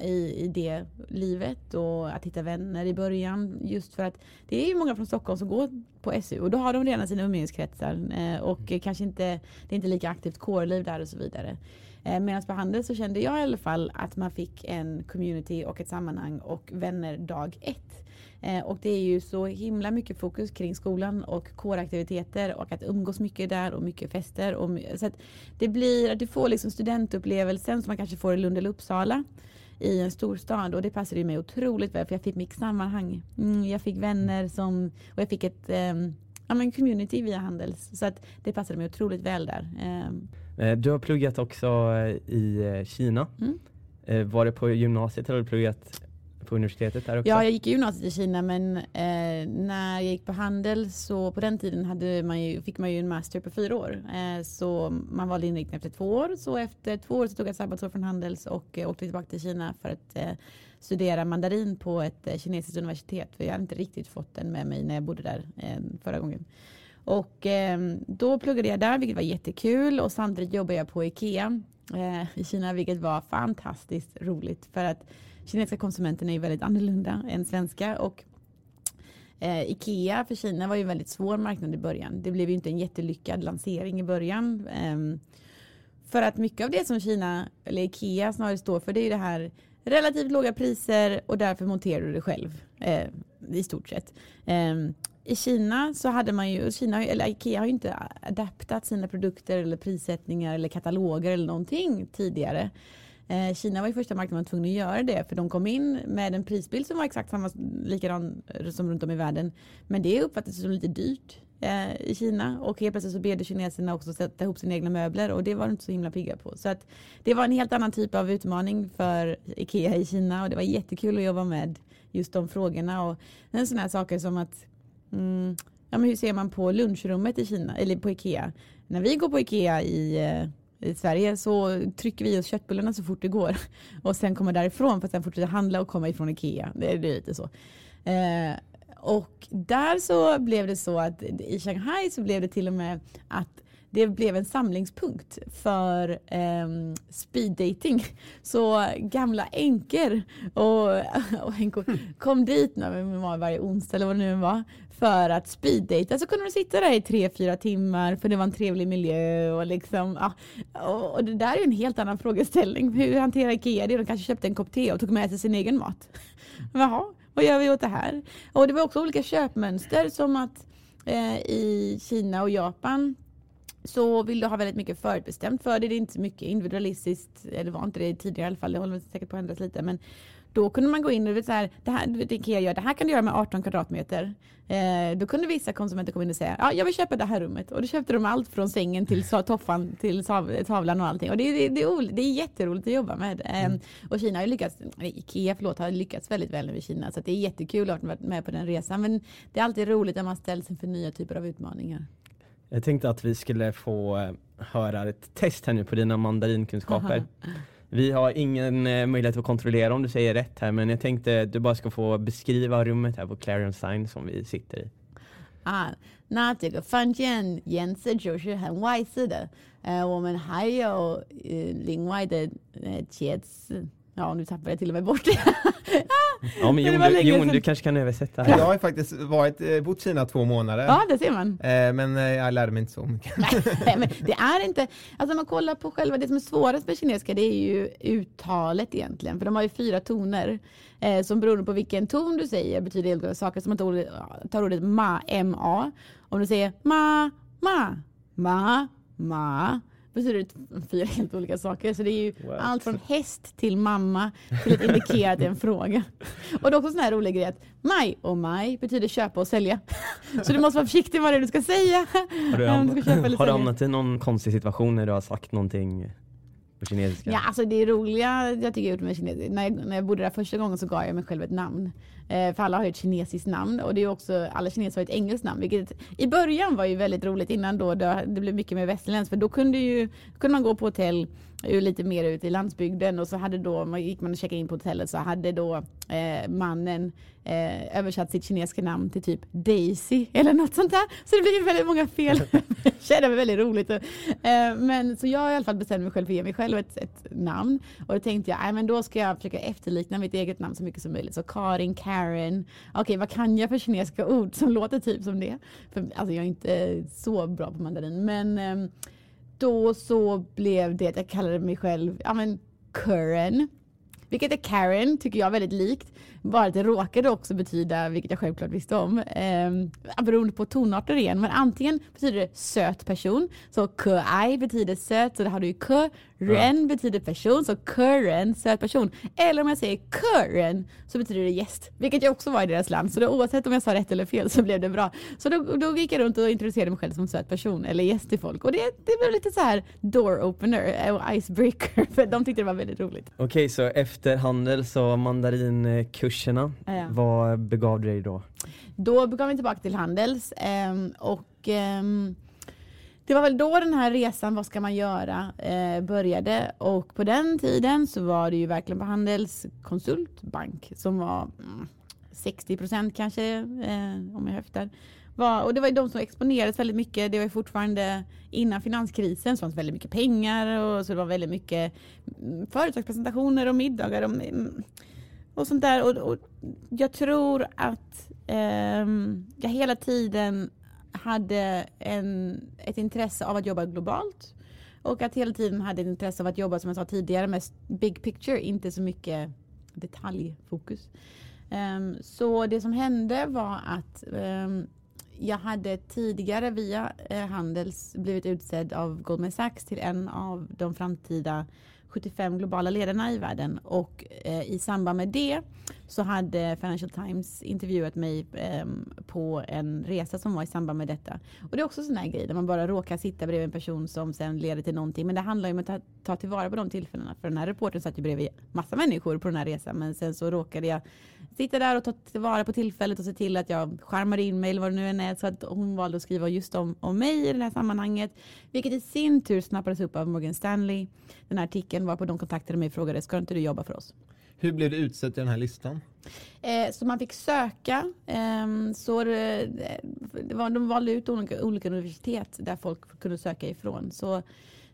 i, i det livet och att hitta vänner i början. Just för att det är ju många från Stockholm som går på SU och då har de redan sina umgängeskretsar eh, och kanske inte, det är inte lika aktivt kårliv där och så vidare. Eh, Medan på Handel så kände jag i alla fall att man fick en community och ett sammanhang och vänner dag ett. Eh, och det är ju så himla mycket fokus kring skolan och kåraktiviteter och att umgås mycket där och mycket fester. Och, så att det blir att du får liksom studentupplevelsen som man kanske får i Lund eller Uppsala i en storstad och det passade ju mig otroligt väl för jag fick mitt sammanhang. Mm, jag fick vänner som, och jag fick ett um, ja, men community via Handels så att det passade mig otroligt väl där. Um, du har pluggat också i Kina. Mm. Var det på gymnasiet eller har du pluggat på universitetet där också? Ja, jag gick i gymnasiet i Kina men eh, när jag gick på handel så på den tiden hade man ju, fick man ju en master på fyra år. Eh, så man valde inriktning efter två år. Så efter två år så tog jag ett sabbatsår från Handels och eh, åkte tillbaka till Kina för att eh, studera mandarin på ett eh, kinesiskt universitet. För jag hade inte riktigt fått den med mig när jag bodde där eh, förra gången. Och ehm, då pluggade jag där vilket var jättekul och samtidigt jobbade jag på IKEA eh, i Kina vilket var fantastiskt roligt för att kinesiska konsumenten är ju väldigt annorlunda än svenska och eh, Ikea för Kina var ju en väldigt svår marknad i början. Det blev ju inte en jättelyckad lansering i början. Eh, för att mycket av det som Kina, eller Ikea snarare står för, det är ju det här relativt låga priser och därför monterar du det själv eh, i stort sett. Eh, I Kina så hade man ju, Kina, eller Ikea har ju inte adaptat sina produkter eller prissättningar eller kataloger eller någonting tidigare. Eh, Kina var ju första marknaden var tvungna att göra det för de kom in med en prisbild som var exakt samma likadan eh, som runt om i världen. Men det uppfattades som lite dyrt eh, i Kina och helt plötsligt så bad kineserna också sätta ihop sina egna möbler och det var de inte så himla pigga på. Så att det var en helt annan typ av utmaning för Ikea i Kina och det var jättekul att jobba med just de frågorna och en sån här saker som att mm, ja, men hur ser man på lunchrummet i Kina eller på Ikea? När vi går på Ikea i eh, i Sverige så trycker vi oss köttbullarna så fort det går [laughs] och sen kommer därifrån för att sen fortsätta handla och komma ifrån Ikea. Det är, det är lite så. Eh, och där så blev det så att i Shanghai så blev det till och med att det blev en samlingspunkt för eh, speed dating. Så gamla änkor och, [laughs] och änkor kom dit när var varje onsdag eller vad det nu var för att speeddejta så kunde de sitta där i tre, fyra timmar för det var en trevlig miljö och liksom ja, och det där är en helt annan frågeställning. Hur hanterar Ikea det? De kanske köpte en kopp te och tog med sig sin egen mat. [laughs] Jaha, vad gör vi åt det här? Och det var också olika köpmönster som att eh, i Kina och Japan så vill du ha väldigt mycket förutbestämt för det. Det är inte så mycket individualistiskt, eller var inte det tidigare i alla fall, det håller säkert på att ändras lite. Men då kunde man gå in och så här, det här, det kan jag göra, det här kan du göra med 18 kvadratmeter. Eh, då kunde vissa konsumenter komma in och säga, ja jag vill köpa det här rummet. Och då köpte de allt från sängen till toffan till tavlan och allting. Och det, det, det, är, det är jätteroligt att jobba med. Eh, mm. Och Kina har lyckats, Ikea förlåt, har lyckats väldigt väl nu i Kina. Så det är jättekul att ha varit med på den resan. Men det är alltid roligt när man ställs inför nya typer av utmaningar. Jag tänkte att vi skulle få eh, höra ett test här nu på dina mandarinkunskaper. [laughs] Vi har ingen eh, möjlighet att kontrollera om du säger rätt här men jag tänkte att du bara ska få beskriva rummet här på Clarion Sign som vi sitter i. 啊，那这个房间颜色就是很外色的，呃，我们还有呃另外的呃茄子。 Ja, nu tappade jag till och med bort det. ja, men [laughs] Jon, du, Jon, du kanske kan översätta. Jag har faktiskt varit, eh, bott i Kina två månader. Ja, det ser man. Eh, men eh, jag lärde mig inte så mycket. Nej, men det är inte, alltså om man kollar på själva, det som är svårast med kinesiska det är ju uttalet egentligen. För de har ju fyra toner. Eh, som beroende på vilken ton du säger betyder helt olika saker. Som att du tar ordet ma, ma. Om du säger ma, ma, ma, ma betyder det fyra helt olika saker. Så det är ju What? allt från häst till mamma till att indikera att det är en fråga. Och det är också en sån här rolig grej att maj och maj betyder köpa och sälja. Så du måste vara försiktig med vad det är du ska säga. Har du, Om du har du hamnat i någon konstig situation när du har sagt någonting på kinesiska? Ja, alltså det roliga jag tycker jag gjort med kines- när jag, när jag bodde där första gången så gav jag mig själv ett namn. Eh, för alla har ju ett kinesiskt namn och det är också, alla kineser har ett engelskt namn. Vilket i början var ju väldigt roligt innan då det, det blev mycket mer västerländskt. För då kunde, ju, kunde man gå på hotell ju lite mer ute i landsbygden och så hade då, man gick man och checkade in på hotellet så hade då eh, mannen eh, översatt sitt kinesiska namn till typ Daisy eller något sånt där. Så det blev väldigt många fel. [laughs] Kände mig väldigt roligt. Eh, men så jag i alla fall bestämt mig själv för att ge mig själv ett, ett namn. Och då tänkte jag, nej men då ska jag försöka efterlikna mitt eget namn så mycket som möjligt. Så Karin, Karen, okej vad kan jag för kinesiska ord som låter typ som det? För, alltså jag är inte så bra på mandarin men ehm, då så blev det att jag kallade mig själv, ja men Karen. Vilket är Karen, tycker jag väldigt likt. Bara att det råkade också betyda, vilket jag självklart visste om, eh, beroende på tonarter igen. Men antingen betyder det söt person, så k betyder söt, så det har du ju K. Ren betyder person, så Karen, söt person. Eller om jag säger Karen så betyder det gäst, vilket jag också var i deras land. Så då, oavsett om jag sa rätt eller fel så blev det bra. Så då, då gick jag runt och introducerade mig själv som söt person eller gäst till folk. Och det, det blev lite så här door opener och icebreaker, [laughs] för de tyckte det var väldigt roligt. Okej, så efter handels och mandarinkurserna, Ja. vad begav du dig då? Då kom vi tillbaka till Handels ehm, och ehm, det var väl då den här resan, vad ska man göra, eh, började. Och på den tiden så var det ju verkligen på Handelskonsult konsultbank som var mm, 60 procent kanske, eh, om jag höftar. Var, och det var ju de som exponerades väldigt mycket. Det var ju fortfarande innan finanskrisen så fanns väldigt mycket pengar och så det var väldigt mycket mm, företagspresentationer och middagar och, mm, och sånt där. Och, och jag tror att eh, jag hela tiden hade en, ett intresse av att jobba globalt. Och att hela tiden hade ett intresse av att jobba som jag sa tidigare med big picture, inte så mycket detaljfokus. Um, så det som hände var att um, jag hade tidigare via eh, Handels blivit utsedd av Goldman Sachs till en av de framtida 75 globala ledarna i världen och eh, i samband med det så hade Financial Times intervjuat mig eh, på en resa som var i samband med detta. Och det är också sån här grej där man bara råkar sitta bredvid en person som sen leder till någonting. Men det handlar ju om att ta, ta tillvara på de tillfällena. För den här reportern satt ju bredvid massa människor på den här resan. Men sen så råkade jag sitta där och ta tillvara på tillfället och se till att jag skärmade in mig eller vad det nu än är. Så att hon valde att skriva just om, om mig i det här sammanhanget. Vilket i sin tur snappades upp av Morgan Stanley. Den här artikeln var på de kontaktade mig och frågade, ska inte du jobba för oss? Hur blev du utsedd till den här listan? Eh, så man fick söka. Eh, så det, eh, det var, de valde ut olika, olika universitet där folk kunde söka ifrån. Så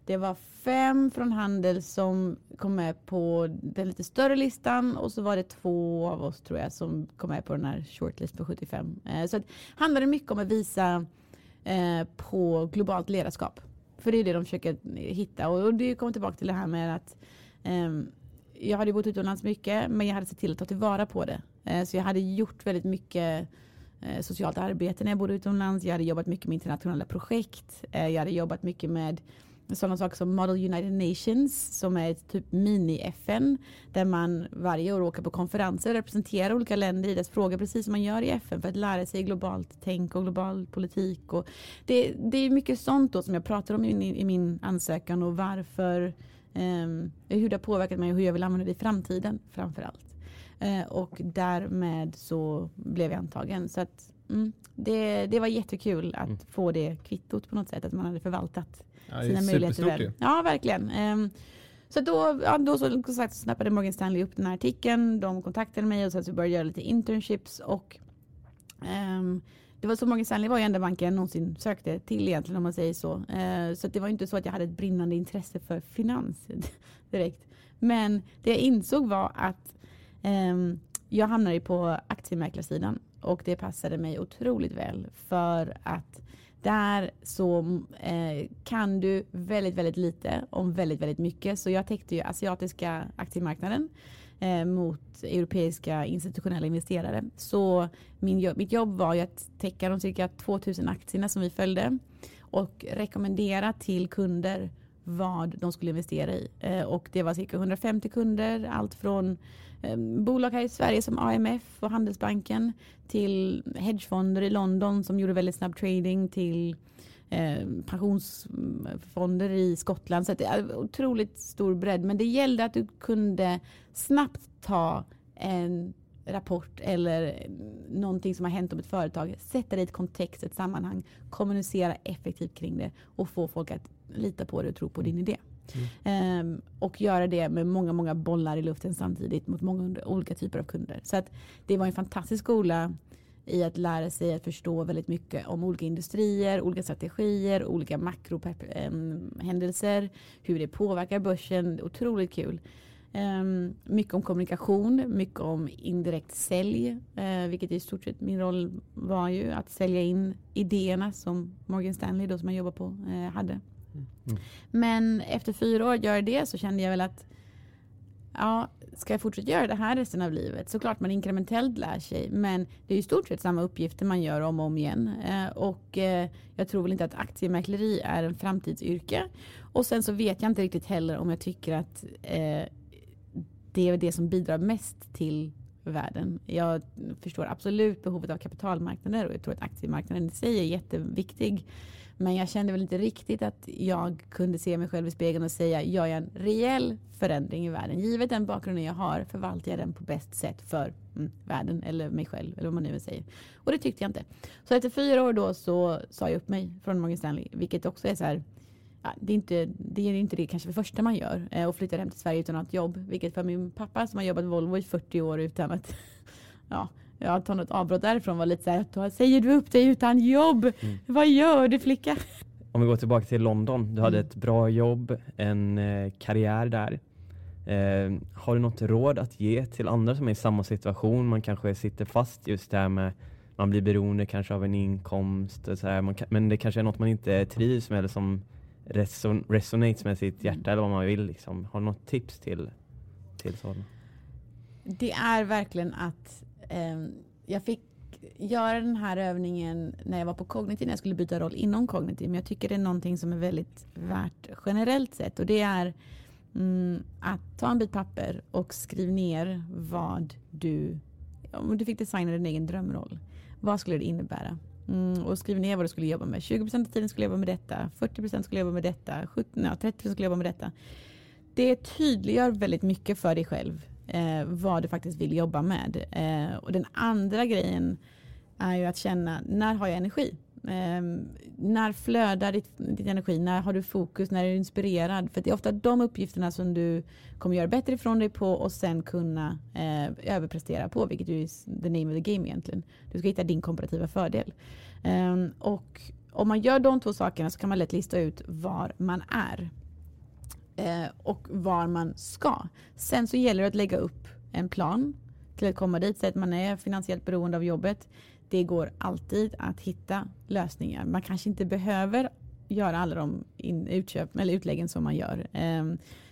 det var fem från Handel som kom med på den lite större listan och så var det två av oss tror jag som kom med på den här shortlist på 75. Eh, så det handlade mycket om att visa eh, på globalt ledarskap. För det är det de försöker hitta och, och det kommer tillbaka till det här med att eh, jag hade bott utomlands mycket men jag hade sett till att ta tillvara på det. Eh, så jag hade gjort väldigt mycket eh, socialt arbete när jag bodde utomlands. Jag hade jobbat mycket med internationella projekt. Eh, jag hade jobbat mycket med sådana saker som Model United Nations som är ett typ mini-FN där man varje år åker på konferenser och representerar olika länder i dess frågor precis som man gör i FN för att lära sig globalt tänk och global politik. Och det, det är mycket sånt då som jag pratar om i min, i min ansökan och varför Ehm, hur det har påverkat mig och hur jag vill använda det i framtiden framför allt. Eh, och därmed så blev jag antagen. Så att, mm, det, det var jättekul att Mm. få det kvittot på något sätt, att man hade förvaltat Ja, sina möjligheter väl. Ja, verkligen. Ehm, så då, ja, då så, som sagt, snappade Morgan Stanley upp den här artikeln. De kontaktade mig och så började jag göra lite internships. Och, ehm, det var så många Stanley var ju enda banken jag någonsin sökte till egentligen om man säger så. Eh, så att det var inte så att jag hade ett brinnande intresse för finans [laughs] direkt. Men det jag insåg var att ehm, jag hamnade ju på aktiemäklarsidan och det passade mig otroligt väl för att där så eh, kan du väldigt, väldigt lite om väldigt, väldigt mycket. Så jag täckte ju asiatiska aktiemarknaden eh, mot europeiska institutionella investerare. Så min jobb, mitt jobb var ju att täcka de cirka 2000 aktierna som vi följde och rekommendera till kunder vad de skulle investera i. Eh, och det var cirka 150 kunder, allt från eh, bolag här i Sverige som AMF och Handelsbanken till hedgefonder i London som gjorde väldigt snabb trading till pensionsfonder i Skottland. Så det är otroligt stor bredd. Men det gällde att du kunde snabbt ta en rapport eller någonting som har hänt om ett företag, sätta det i ett kontext, ett sammanhang, kommunicera effektivt kring det och få folk att lita på det och tro på din idé. Mm. Um, och göra det med många, många bollar i luften samtidigt mot många olika typer av kunder. Så att det var en fantastisk skola i att lära sig att förstå väldigt mycket om olika industrier, olika strategier, olika makrohändelser, hur det påverkar börsen. Otroligt kul. Mycket om kommunikation, mycket om indirekt sälj, uh, vilket i stort sett min roll var ju att sälja in idéerna som Morgan Stanley då som jag jobbar på uh, hade. Mm. Men efter fyra år gör det så kände jag väl att ja, ska jag fortsätta göra det här resten av livet? Såklart man inkrementellt lär sig, men det är i stort sett samma uppgifter man gör om och om igen. Eh, och eh, jag tror väl inte att aktiemäkleri är en framtidsyrke. Och sen så vet jag inte riktigt heller om jag tycker att eh, det är det som bidrar mest till världen. Jag förstår absolut behovet av kapitalmarknader och jag tror att aktiemarknaden i sig är jätteviktig. Men jag kände väl inte riktigt att jag kunde se mig själv i spegeln och säga jag är en rejäl förändring i världen. Givet den bakgrunden jag har förvaltar jag den på bäst sätt för mm, världen eller mig själv eller vad man nu vill säga. Och det tyckte jag inte. Så efter fyra år då så sa jag upp mig från Morgan Stanley, vilket också är så här Ja, det, är inte, det är inte det kanske det första man gör eh, och flyttar hem till Sverige utan att ha ett jobb. Vilket för min pappa som har jobbat Volvo i 40 år utan att [laughs] ja, jag tar något avbrott därifrån var lite så här, säger du upp dig utan jobb? Mm. Vad gör du flicka? Om vi går tillbaka till London, du hade mm. ett bra jobb, en eh, karriär där. Eh, har du något råd att ge till andra som är i samma situation? Man kanske sitter fast just där med man blir beroende kanske av en inkomst och så här, kan, men det kanske är något man inte trivs med eller som reson, resonates med sitt hjärta mm. eller vad man vill. Liksom. Har du något tips till, till sådana? Det är verkligen att Ehm, jag fick göra den här övningen när jag var på kognitiv, när jag skulle byta roll inom kognitiv. Men jag tycker det är någonting som är väldigt värt generellt sett och det är mm, att ta en bit papper och skriv ner vad du, om du fick designa din egen drömroll. Vad skulle det innebära? Mm, och skriv ner vad du skulle jobba med. 20% av tiden skulle jag jobba med detta, 40% skulle jag jobba med detta, 70, ja, 30% skulle jag jobba med detta. Det tydliggör väldigt mycket för dig själv eh, vad du faktiskt vill jobba med. Eh, och den andra grejen är ju att känna när har jag energi? Eh, när flödar ditt, ditt energi? När har du fokus? När är du inspirerad? För det är ofta de uppgifterna som du kommer göra bättre ifrån dig på och sen kunna eh, överprestera på, vilket är the name of the game egentligen. Du ska hitta din komparativa fördel. Eh, och om man gör de två sakerna så kan man lätt lista ut var man är Eh, och var man ska. Sen så gäller det att lägga upp en plan till att komma dit. Så att man är finansiellt beroende av jobbet. Det går alltid att hitta lösningar. Man kanske inte behöver göra alla de in, utköp, eller utläggen som man gör. Eh,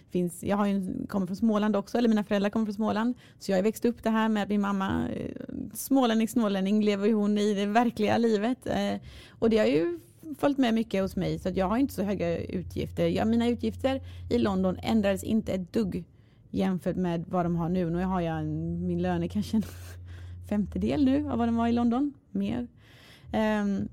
finns, jag har ju, kommer från Småland också, eller mina föräldrar kommer från Småland. Så jag har växt upp det här med att min mamma, eh, smålänning, smålänning, lever hon i det verkliga livet. Eh, och det har ju följt med mycket hos mig så jag har inte så höga utgifter. Ja, mina utgifter i London ändrades inte ett dugg jämfört med vad de har nu. Nu har jag en, min lön är kanske en [laughs] femtedel nu av vad den var i London. Mer. Um,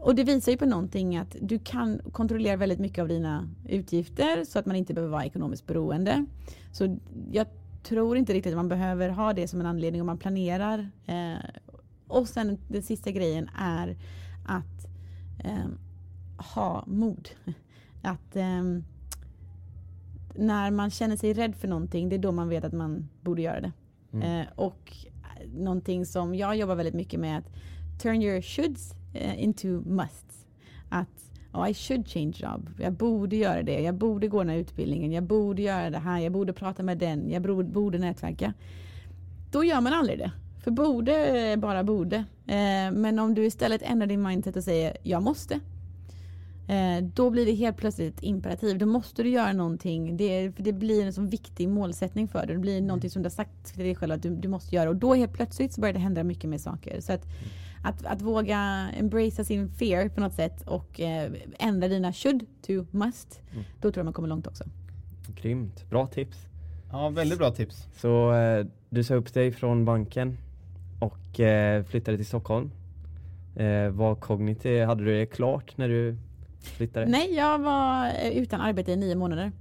och det visar ju på någonting att du kan kontrollera väldigt mycket av dina utgifter så att man inte behöver vara ekonomiskt beroende. Så jag tror inte riktigt att man behöver ha det som en anledning om man planerar. Eh, och sen den sista grejen är att eh, ha mod. [laughs] Att eh, när man känner sig rädd för någonting, det är då man vet att man borde göra det. Mm. Eh, och någonting som jag jobbar väldigt mycket med, att turn your shoulds uh, into musts. Att oh, I should change job. Jag borde göra det. Jag borde gå den här utbildningen. Jag borde göra det här. Jag borde prata med den. Jag borde, borde nätverka. Då gör man aldrig det. För borde bara borde. Eh, men om du istället ändrar din mindset och säger jag måste. Eh, då blir det helt plötsligt imperativ. Då måste du göra någonting. Det, för det blir en sån viktig målsättning för dig. Det blir någonting som du har sagt till dig själv att du, du måste göra. Och då helt plötsligt så börjar det hända mycket mer saker. Så att, att, att våga embracea sin fear på något sätt och eh, ändra dina should to must. Mm. Då tror jag man kommer långt också. Grymt, bra tips. Ja, väldigt bra tips. Så du sa upp dig från banken och eh, flyttade till Stockholm. Eh, var Cognity, hade du det klart när du flyttade? Nej, jag var eh, utan arbete i nio månader.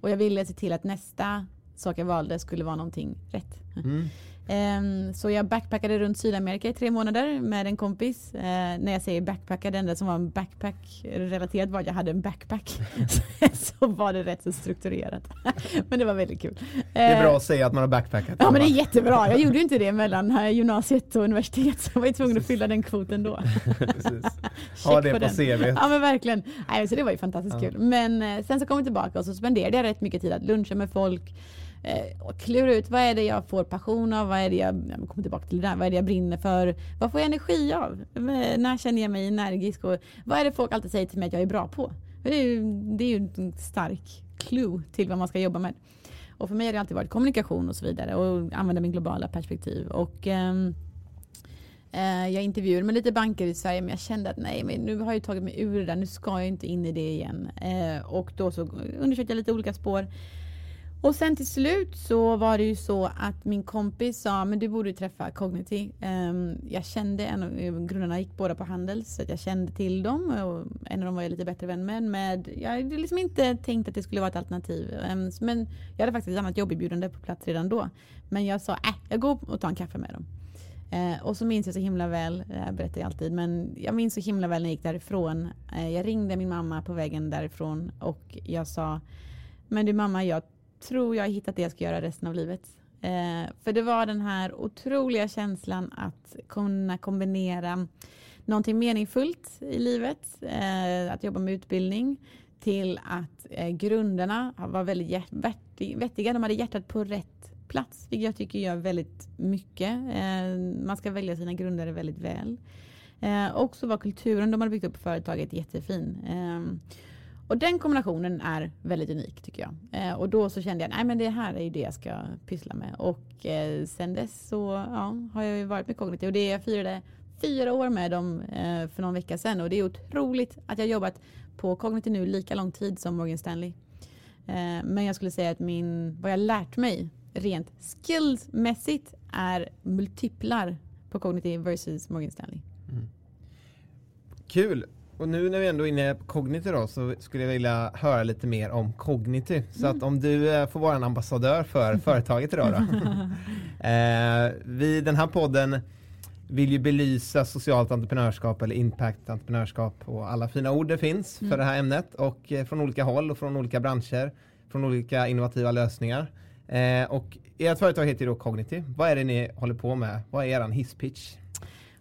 Och jag ville se till att nästa sak jag valde skulle vara någonting rätt. Mm. Ehm, så jag backpackade runt Sydamerika i tre månader med en kompis. Eh, när jag säger backpacka, det enda som var en backpack relaterat var att jag hade en backpack. [laughs] [laughs] så var det rätt så strukturerat. [laughs] men det var väldigt kul. Det är bra Eh, att säga att man har backpackat. Ja men det är jättebra. Jag gjorde ju inte det mellan gymnasiet och universitet så jag var ju tvungen att fylla den kvoten då. Ha det på den. CV. Ja men verkligen. Nej, så det var ju fantastiskt Ja. kul. Men eh, sen så kom vi tillbaka och så spenderade jag rätt mycket tid att luncha med folk. Eh, och klura ut vad är det jag får passion av, vad är det jag, jag kommer tillbaka till det där, vad är det jag brinner för, vad får jag energi av, eh, när känner jag mig energisk och vad är det folk alltid säger till mig att jag är bra på. Det är ju, det är ju en stark clue till vad man ska jobba med. Och för mig har det alltid varit kommunikation och så vidare och använda min globala perspektiv. Och, um, jag intervjuade med lite banker i Sverige men jag kände att nej, men nu har jag tagit mig ur det där, nu ska jag inte in i det igen. Eh, och då så undersökte jag lite olika spår. Och sen till slut så var det ju så att min kompis sa, men du borde träffa Cognity. Um, ehm, jag kände, en av grundarna gick båda på Handels, så att jag kände till dem. Och en av dem var jag lite bättre vän med. med jag hade liksom inte tänkt att det skulle vara ett alternativ. Um, men jag hade faktiskt ett annat jobberbjudande på plats redan då. Men jag sa, äh, jag går och tar en kaffe med dem. Eh, och så minns jag så himla väl, det här berättar jag alltid, men jag minns så himla väl när jag gick därifrån. Eh, jag ringde min mamma på vägen därifrån och jag sa, men du mamma, jag tror jag har hittat det jag ska göra resten av livet. Eh, för det var den här otroliga känslan att kunna kombinera någonting meningsfullt i livet, eh, att jobba med utbildning, till att eh, grunderna var väldigt vettiga, de hade hjärtat på rätt plats, vilket jag tycker gör väldigt mycket. Eh, man ska välja sina grundare väldigt väl. Eh, också var kulturen de hade byggt upp på företaget jättefin. Eh, och den kombinationen är väldigt unik tycker jag. Eh, och då så kände jag, nej men det här är ju det jag ska pyssla med. Och eh, sen dess så ja, har jag ju varit med Cognity och det jag firade fyra år med dem eh, för någon vecka sedan. Och det är otroligt att jag jobbat på Cognity nu lika lång tid som Morgan Stanley. Eh, men jag skulle säga att min, vad jag lärt mig rent skillsmässigt är multiplar på Cognity versus Morgan Stanley. Mm. Kul! Och nu när vi ändå är inne på Cognity då så skulle jag vilja höra lite mer om Cognity. Så att om du eh, får vara en ambassadör för [laughs] företaget idag då. [laughs] eh, vi, den här podden vill ju belysa socialt entreprenörskap eller impact entreprenörskap och alla fina ord det finns för det här ämnet och eh, från olika håll och från olika branscher, från olika innovativa lösningar. Eh, och ert företag heter ju då Cognity. Vad är det ni håller på med? Vad är eran hisspitch?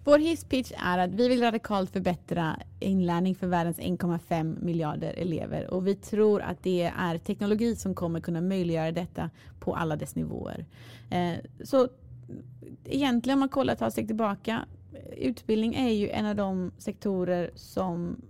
Vår hisspitch är att vi vill radikalt förbättra inlärning för världens 1,5 miljarder elever och vi tror att det är teknologi som kommer kunna möjliggöra detta på alla dess nivåer. Eh, så egentligen om man kollar tar ett steg tillbaka, utbildning är ju en av de sektorer som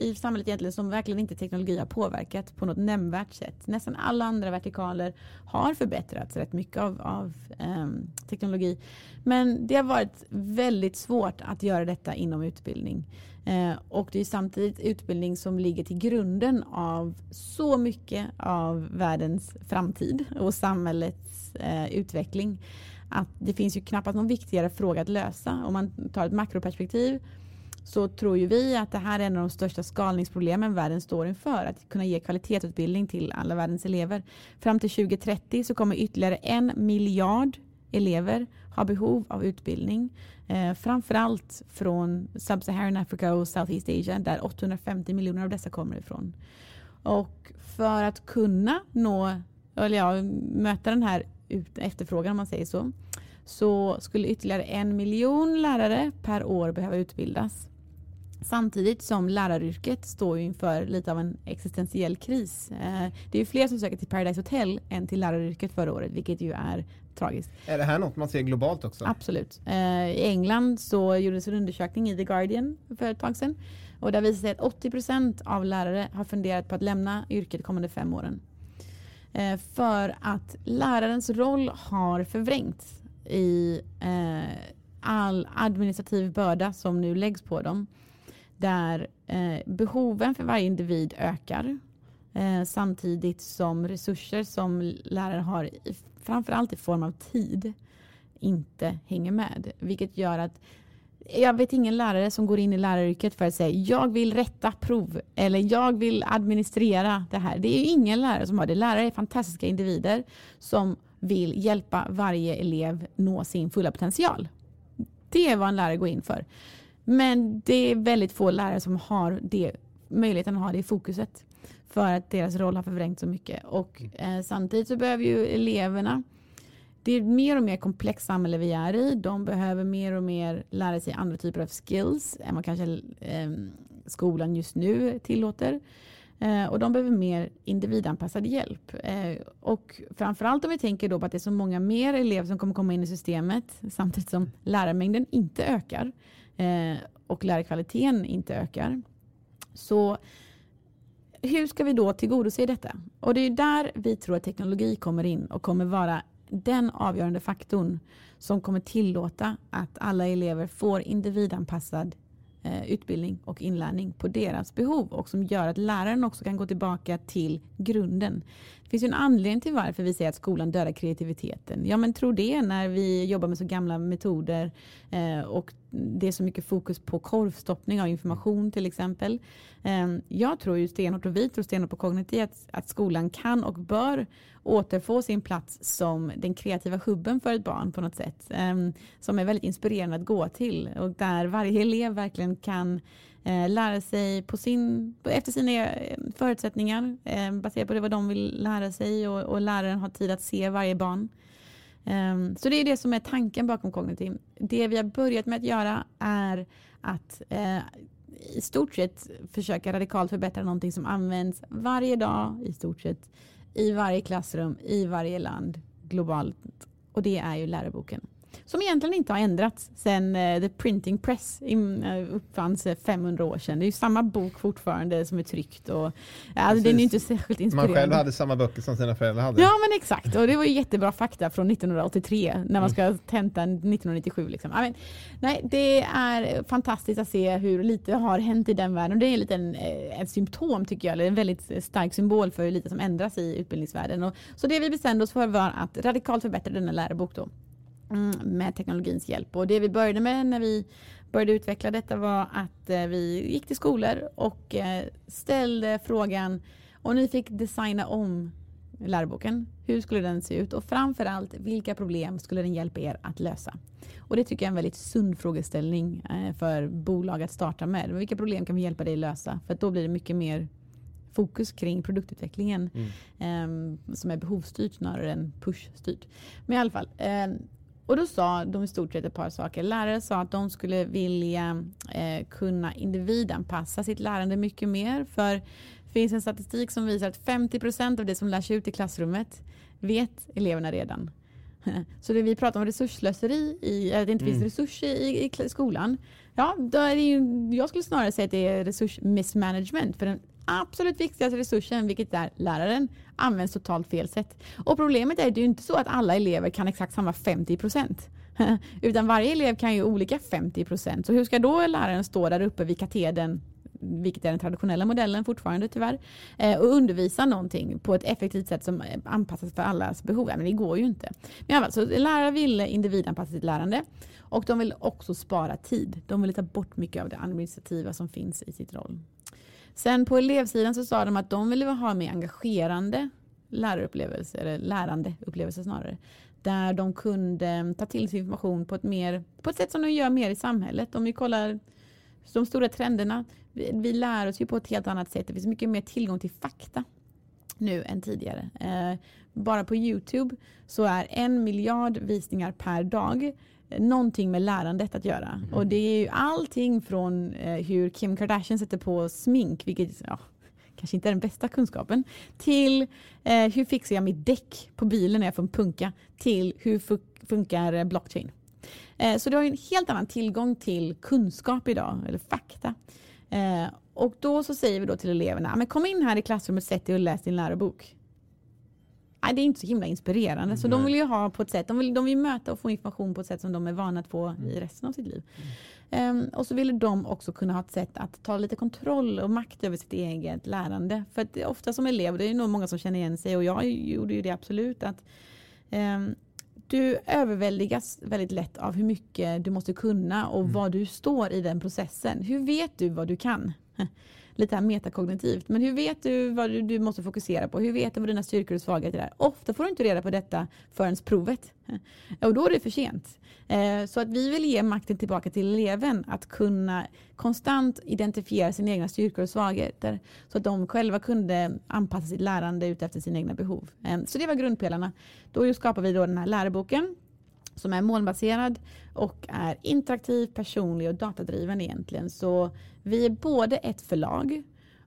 i samhället egentligen som verkligen inte teknologi har påverkat på något nämnvärt sätt. Nästan alla andra vertikaler har förbättrats rätt mycket av, av ehm, teknologi. Men det har varit väldigt svårt att göra detta inom utbildning. Eh, och det är samtidigt utbildning som ligger till grunden av så mycket av världens framtid och samhällets eh, utveckling. Att det finns ju knappast någon viktigare fråga att lösa. Om man tar ett makroperspektiv så tror ju vi att det här är en av de största skalningsproblemen världen står inför. Att kunna ge kvalitetsutbildning till alla världens elever. Fram till 2030 så kommer ytterligare en miljard elever ha behov av utbildning. Eh, framförallt från Sub-Saharan Africa och Southeast Asia där 850 miljoner av dessa kommer ifrån. Och för att kunna nå, eller ja, möta den här ut- efterfrågan om man säger så, så skulle ytterligare en miljon lärare per år behöva utbildas. Samtidigt som läraryrket står inför lite av en existentiell kris. Eh, Det är ju fler som söker till Paradise Hotel än till läraryrket förra året, vilket ju är tragiskt. Är det här något man ser globalt också? Absolut. Eh, I England så gjordes en undersökning i The Guardian för ett tag sedan. Och det visar sig att 80 procent av lärare har funderat på att lämna yrket de kommande fem åren. Eh, för att lärarens roll har förvrängts i all administrativ börda som nu läggs på dem. Där eh, behoven för varje individ ökar eh, samtidigt som resurser som lärare har, i, framförallt i form av tid, inte hänger med. Vilket gör att jag vet ingen lärare som går in i läraryrket för att säga jag vill rätta prov eller jag vill administrera det här. Det är ingen lärare som har det. Lärare är fantastiska individer som vill hjälpa varje elev nå sin fulla potential. Det är vad en lärare går in för. Men det är väldigt få lärare som har det, möjligheten att ha det fokuset. För att deras roll har förvrängt så mycket. Och eh, samtidigt så behöver ju eleverna det är mer och mer komplext samhälle vi är i. De behöver mer och mer lära sig andra typer av skills än vad kanske eh, skolan just nu tillåter. Eh, och de behöver mer individanpassad hjälp. Eh, och framförallt om vi tänker då på att det är så många mer elever som kommer komma in i systemet samtidigt som lärarmängden inte ökar Eh, och lärarkvaliteten inte ökar. Så hur ska vi då tillgodose detta? Och det är där vi tror att teknologi kommer in och kommer vara den avgörande faktorn som kommer tillåta att alla elever får individanpassad eh, utbildning och inlärning på deras behov och som gör att läraren också kan gå tillbaka till grunden. Det finns ju en anledning till varför vi säger att skolan dödar kreativiteten. Ja men tro det när vi jobbar med så gamla metoder eh, och det är så mycket fokus på korvstoppning av information till exempel. Ehm, jag tror ju stenhårt och vi tror stenhårt på kognitivt att, att skolan kan och bör återfå sin plats som den kreativa hubben för ett barn på något sätt. Ehm, som är väldigt inspirerande att gå till och där varje elev verkligen kan eh, lära sig på sin, efter sina eh, förutsättningar ehm, baserat på det vad de vill lära sig och, och läraren har tid att se varje barn. Um, så det är det som är tanken bakom kognitiv. Det vi har börjat med att göra är att uh, i stort sett försöka radikalt förbättra någonting som används varje dag i stort sett i varje klassrum i varje land globalt. Och det är ju läroboken som egentligen inte har ändrats sedan uh, The Printing Press uh, uppfanns 500 år sedan. Det är ju samma bok fortfarande som är tryckt och alltså, den är inte särskilt inspirerande. Man själv hade samma böcker som sina föräldrar hade. Ja men exakt och det var ju jättebra fakta från 1983 när man ska tenta 1997. Liksom. I mean, nej, det är fantastiskt att se hur lite har hänt i den världen och det är en liten eh, ett symptom tycker jag, eller en väldigt stark symbol för hur lite som ändras i utbildningsvärlden. Och, så det vi bestämde oss för var att radikalt förbättra denna lärobok då. Mm, med teknologins hjälp. Och det vi började med när vi började utveckla detta var att eh, vi gick till skolor och eh, ställde frågan om ni fick designa om läroboken, hur skulle den se ut och framförallt vilka problem skulle den hjälpa er att lösa? Och det tycker jag är en väldigt sund frågeställning eh, för bolag att starta med. Vilka problem kan vi hjälpa dig lösa? För då blir det mycket mer fokus kring produktutvecklingen mm. eh, som är behovsstyrt snarare än pushstyrt. Men i alla fall, eh, och då sa de i stort sett ett par saker. Lärare sa att de skulle vilja eh, kunna individanpassa sitt lärande mycket mer. För det finns en statistik som visar att 50% av det som lärs ut i klassrummet vet eleverna redan. [laughs] Så det vi pratar om resursslöseri, i, att det inte mm. finns resurser i, i skolan. Ja, då är ju, jag skulle snarare säga att det är resursmissmanagement. För den absolut viktigaste resursen, vilket är läraren, används totalt fel sätt. Och problemet är att det är inte så att alla elever kan exakt samma 50 procent. [laughs] Utan varje elev kan ju olika 50 procent. Så hur ska då läraren stå där uppe vid katedern vilket är den traditionella modellen fortfarande tyvärr, eh, och undervisa någonting på ett effektivt sätt som anpassas för allas behov. Men det går ju inte. Men alla, så lärare vill individanpassa sitt lärande och de vill också spara tid. De vill ta bort mycket av det administrativa som finns i sitt roll. Sen på elevsidan så sa de att de ville ha mer engagerande lärarupplevelser, eller lärandeupplevelser snarare. Där de kunde ta till sig information på ett, mer, på ett sätt som de gör mer i samhället. Om vi kollar de stora trenderna. Vi, vi lär oss ju på ett helt annat sätt. Det finns mycket mer tillgång till fakta nu än tidigare. Eh, bara på Youtube så är en miljard visningar per dag någonting med lärandet att göra. Mm. Och det är ju allting från eh, hur Kim Kardashian sätter på smink, vilket ja, kanske inte är den bästa kunskapen, till eh, hur fixar jag mitt däck på bilen när jag får en punka, till hur funkar blockchain. Eh, så du har en helt annan tillgång till kunskap idag, eller fakta. Eh, och då så säger vi då till eleverna, men kom in här i klassrummet, sätt dig och läs din lärobok. Nej, det är inte så himla inspirerande. Så de vill ju ha på ett sätt, de vill, de vill möta och få information på ett sätt som de är vana att få Mm. i resten av sitt liv. Ehm, och så ville de också kunna ha ett sätt att ta lite kontroll och makt över sitt eget lärande. För att det är ofta som elev, det är nog många som känner igen sig och jag gjorde ju det absolut, att ehm, du överväldigas väldigt lätt av hur mycket du måste kunna och Mm. var du står i den processen. Hur vet du vad du kan? Lite här metakognitivt. Men hur vet du vad du, du måste fokusera på? Hur vet du vad dina styrkor och svagheter är? Ofta får du inte reda på detta förrän provet. [laughs] Och då är det för sent. Eh, så att vi vill ge makten tillbaka till eleven att kunna konstant identifiera sina egna styrkor och svagheter så att de själva kunde anpassa sitt lärande ut efter sina egna behov. Eh, så det var grundpelarna. Då skapar vi då den här läroboken som är målbaserad och är interaktiv, personlig och datadriven egentligen. Så vi är både ett förlag,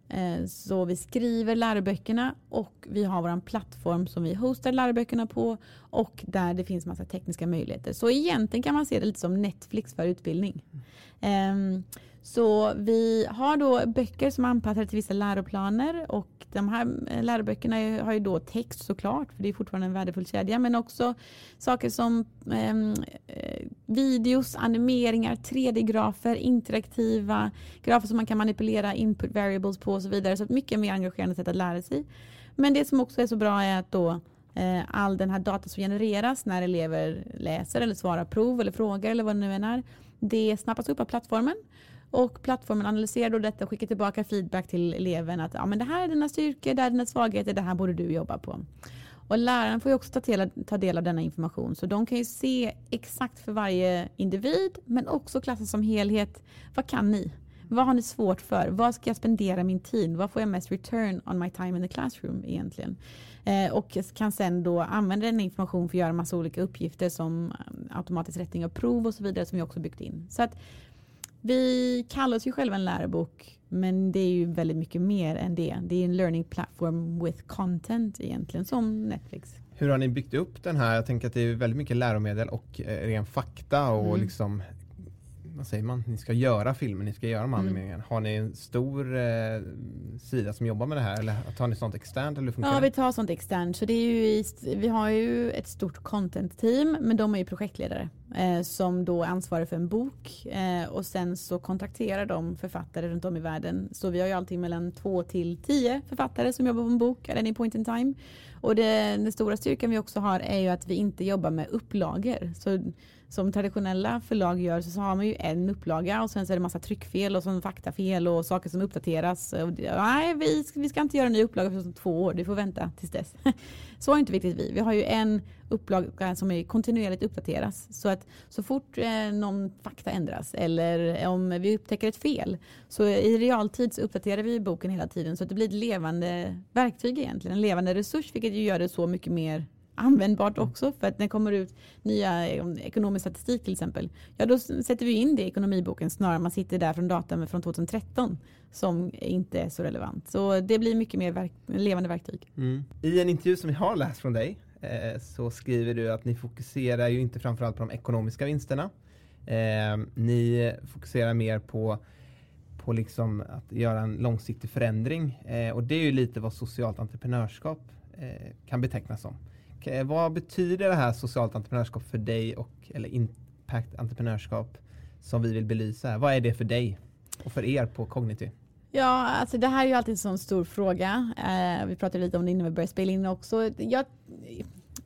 eh, så vi skriver läroböckerna och vi har vår plattform som vi hostar läroböckerna på och där det finns massa tekniska möjligheter. Så egentligen kan man se det lite som Netflix för utbildning. Ehm, så vi har då böcker som är anpassade till vissa läroplaner och de här eh, läroböckerna har ju då text såklart, för det är fortfarande en värdefull kedja, men också saker som ehm, eh, videos, animeringar, 3D-grafer, interaktiva grafer som man kan manipulera input variables på och så vidare. Så ett mycket mer engagerande sätt att lära sig. Men det som också är så bra är att då eh, all den här data som genereras när elever läser eller svarar prov eller frågor eller vad det nu än är, det snappas upp av plattformen. Och plattformen analyserar då detta och skickar tillbaka feedback till eleven att ja, men det här är dina styrkor, det här är dina svagheter, det här borde du jobba på. Och läraren får ju också ta del, ta del av denna information så de kan ju se exakt för varje individ men också klassen som helhet. Vad kan ni? Vad har ni svårt för? Vad ska jag spendera min tid? Vad får jag mest return on my time in the classroom egentligen? Eh, och kan sen då använda den information för att göra massa olika uppgifter som eh, automatisk rättning av prov och så vidare som vi också byggt in. Så att vi kallar oss ju själva en lärobok men det är ju väldigt mycket mer än det. Det är en learning platform with content egentligen som Netflix. Hur har ni byggt upp den här? Jag tänker att det är väldigt mycket läromedel och eh, ren fakta och Mm. liksom vad säger man? Ni ska göra filmen, ni ska göra de Mm. animeringarna. Har ni en stor eh, sida som jobbar med det här eller tar ni sånt externt eller Ja, det? vi tar sånt externt. Så det är ju i, vi har ju ett stort content-team, men de är ju projektledare eh, som då ansvarar för en bok eh, och sen så kontrakterar de författare runt om i världen. Så vi har ju alltid mellan två till tio författare som jobbar på en bok at any point in time. Och det, den stora styrkan vi också har är ju att vi inte jobbar med upplagor. Så som traditionella förlag gör så har man ju en upplaga och sen så är det massa tryckfel och så faktafel och saker som uppdateras. Och nej, vi, ska- vi ska inte göra en ny upplaga för två år, du får vänta tills dess. [laughs] Så är inte riktigt vi. Vi har ju en upplaga som är kontinuerligt uppdateras. Så att så fort eh, någon fakta ändras eller om vi upptäcker ett fel så i realtid så uppdaterar vi boken hela tiden så att det blir ett levande verktyg egentligen. En levande resurs vilket ju gör det så mycket mer användbart också för att när det kommer ut nya eh, ekonomisk statistik till exempel. Ja då sätter vi in det i ekonomiboken snarare än man sitter där från data från 2013 som inte är så relevant. Så det blir mycket mer verk levande verktyg. Mm. I en intervju som vi har läst från dig eh, så skriver du att ni fokuserar ju inte framförallt på de ekonomiska vinsterna. Eh, ni fokuserar mer på, på liksom att göra en långsiktig förändring eh, och det är ju lite vad socialt entreprenörskap eh, kan betecknas som. K- eh, vad betyder det här socialt entreprenörskap för dig och eller impact entreprenörskap som vi vill belysa? Vad är det för dig och för er på Cognity? Ja, alltså det här är ju alltid en sån stor fråga. Eh, vi pratade lite om det innan vi började spela in också. Jag,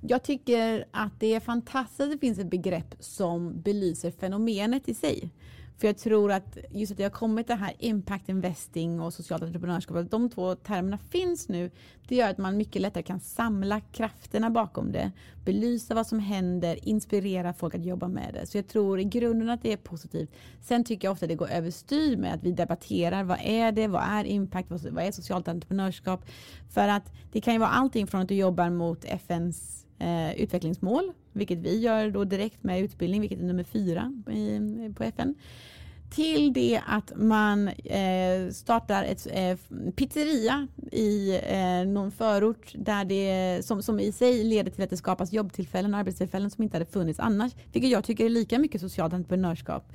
jag tycker att det är fantastiskt att det finns ett begrepp som belyser fenomenet i sig. För jag tror att just att det har kommit det här impact investing och socialt entreprenörskap, att de två termerna finns nu, det gör att man mycket lättare kan samla krafterna bakom det, belysa vad som händer, inspirera folk att jobba med det. Så jag tror i grunden att det är positivt. Sen tycker jag ofta att det går överstyr med att vi debatterar vad är det, vad är impact, vad vad är socialt entreprenörskap? För att det kan ju vara allting från att du jobbar mot FNs eh, utvecklingsmål, vilket vi gör då direkt med utbildning, vilket är nummer fyra i, på FN till det att man eh, startar ett eh, pizzeria i eh, någon förort där det, som, som i sig leder till att det skapas jobbtillfällen och arbetstillfällen som inte hade funnits annars. Vilket jag tycker är lika mycket socialt entreprenörskap.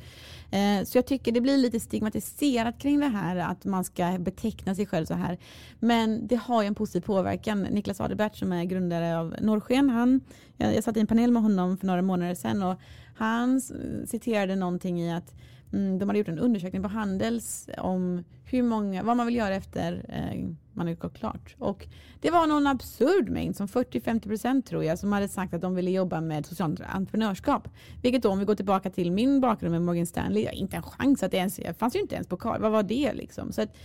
Eh, så jag tycker det blir lite stigmatiserat kring det här att man ska beteckna sig själv så här. Men det har ju en positiv påverkan. Niklas Adebert som är grundare av Norrsken, han, jag, jag satt i en panel med honom för några månader sedan och han citerade någonting i att Mm, de hade gjort en undersökning på Handels om hur många, vad man vill göra efter eh, man har gått klart. Och det var någon absurd mängd, som 40-50% tror jag, som hade sagt att de ville jobba med socialt entreprenörskap. Vilket då, om vi går tillbaka till min bakgrund med Morgan Stanley, jag inte en chans att det ens, jag fanns ju inte ens på kartan. Vad var det liksom? Så att,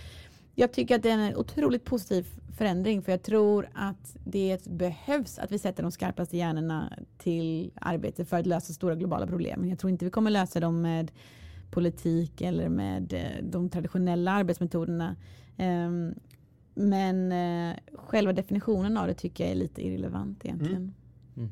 jag tycker att det är en otroligt positiv förändring för jag tror att det behövs att vi sätter de skarpaste hjärnorna till arbete för att lösa stora globala problem. Jag tror inte vi kommer lösa dem med politik eller med eh, de traditionella arbetsmetoderna. Ehm, men eh, själva definitionen av det tycker jag är lite irrelevant egentligen. Mm. Mm.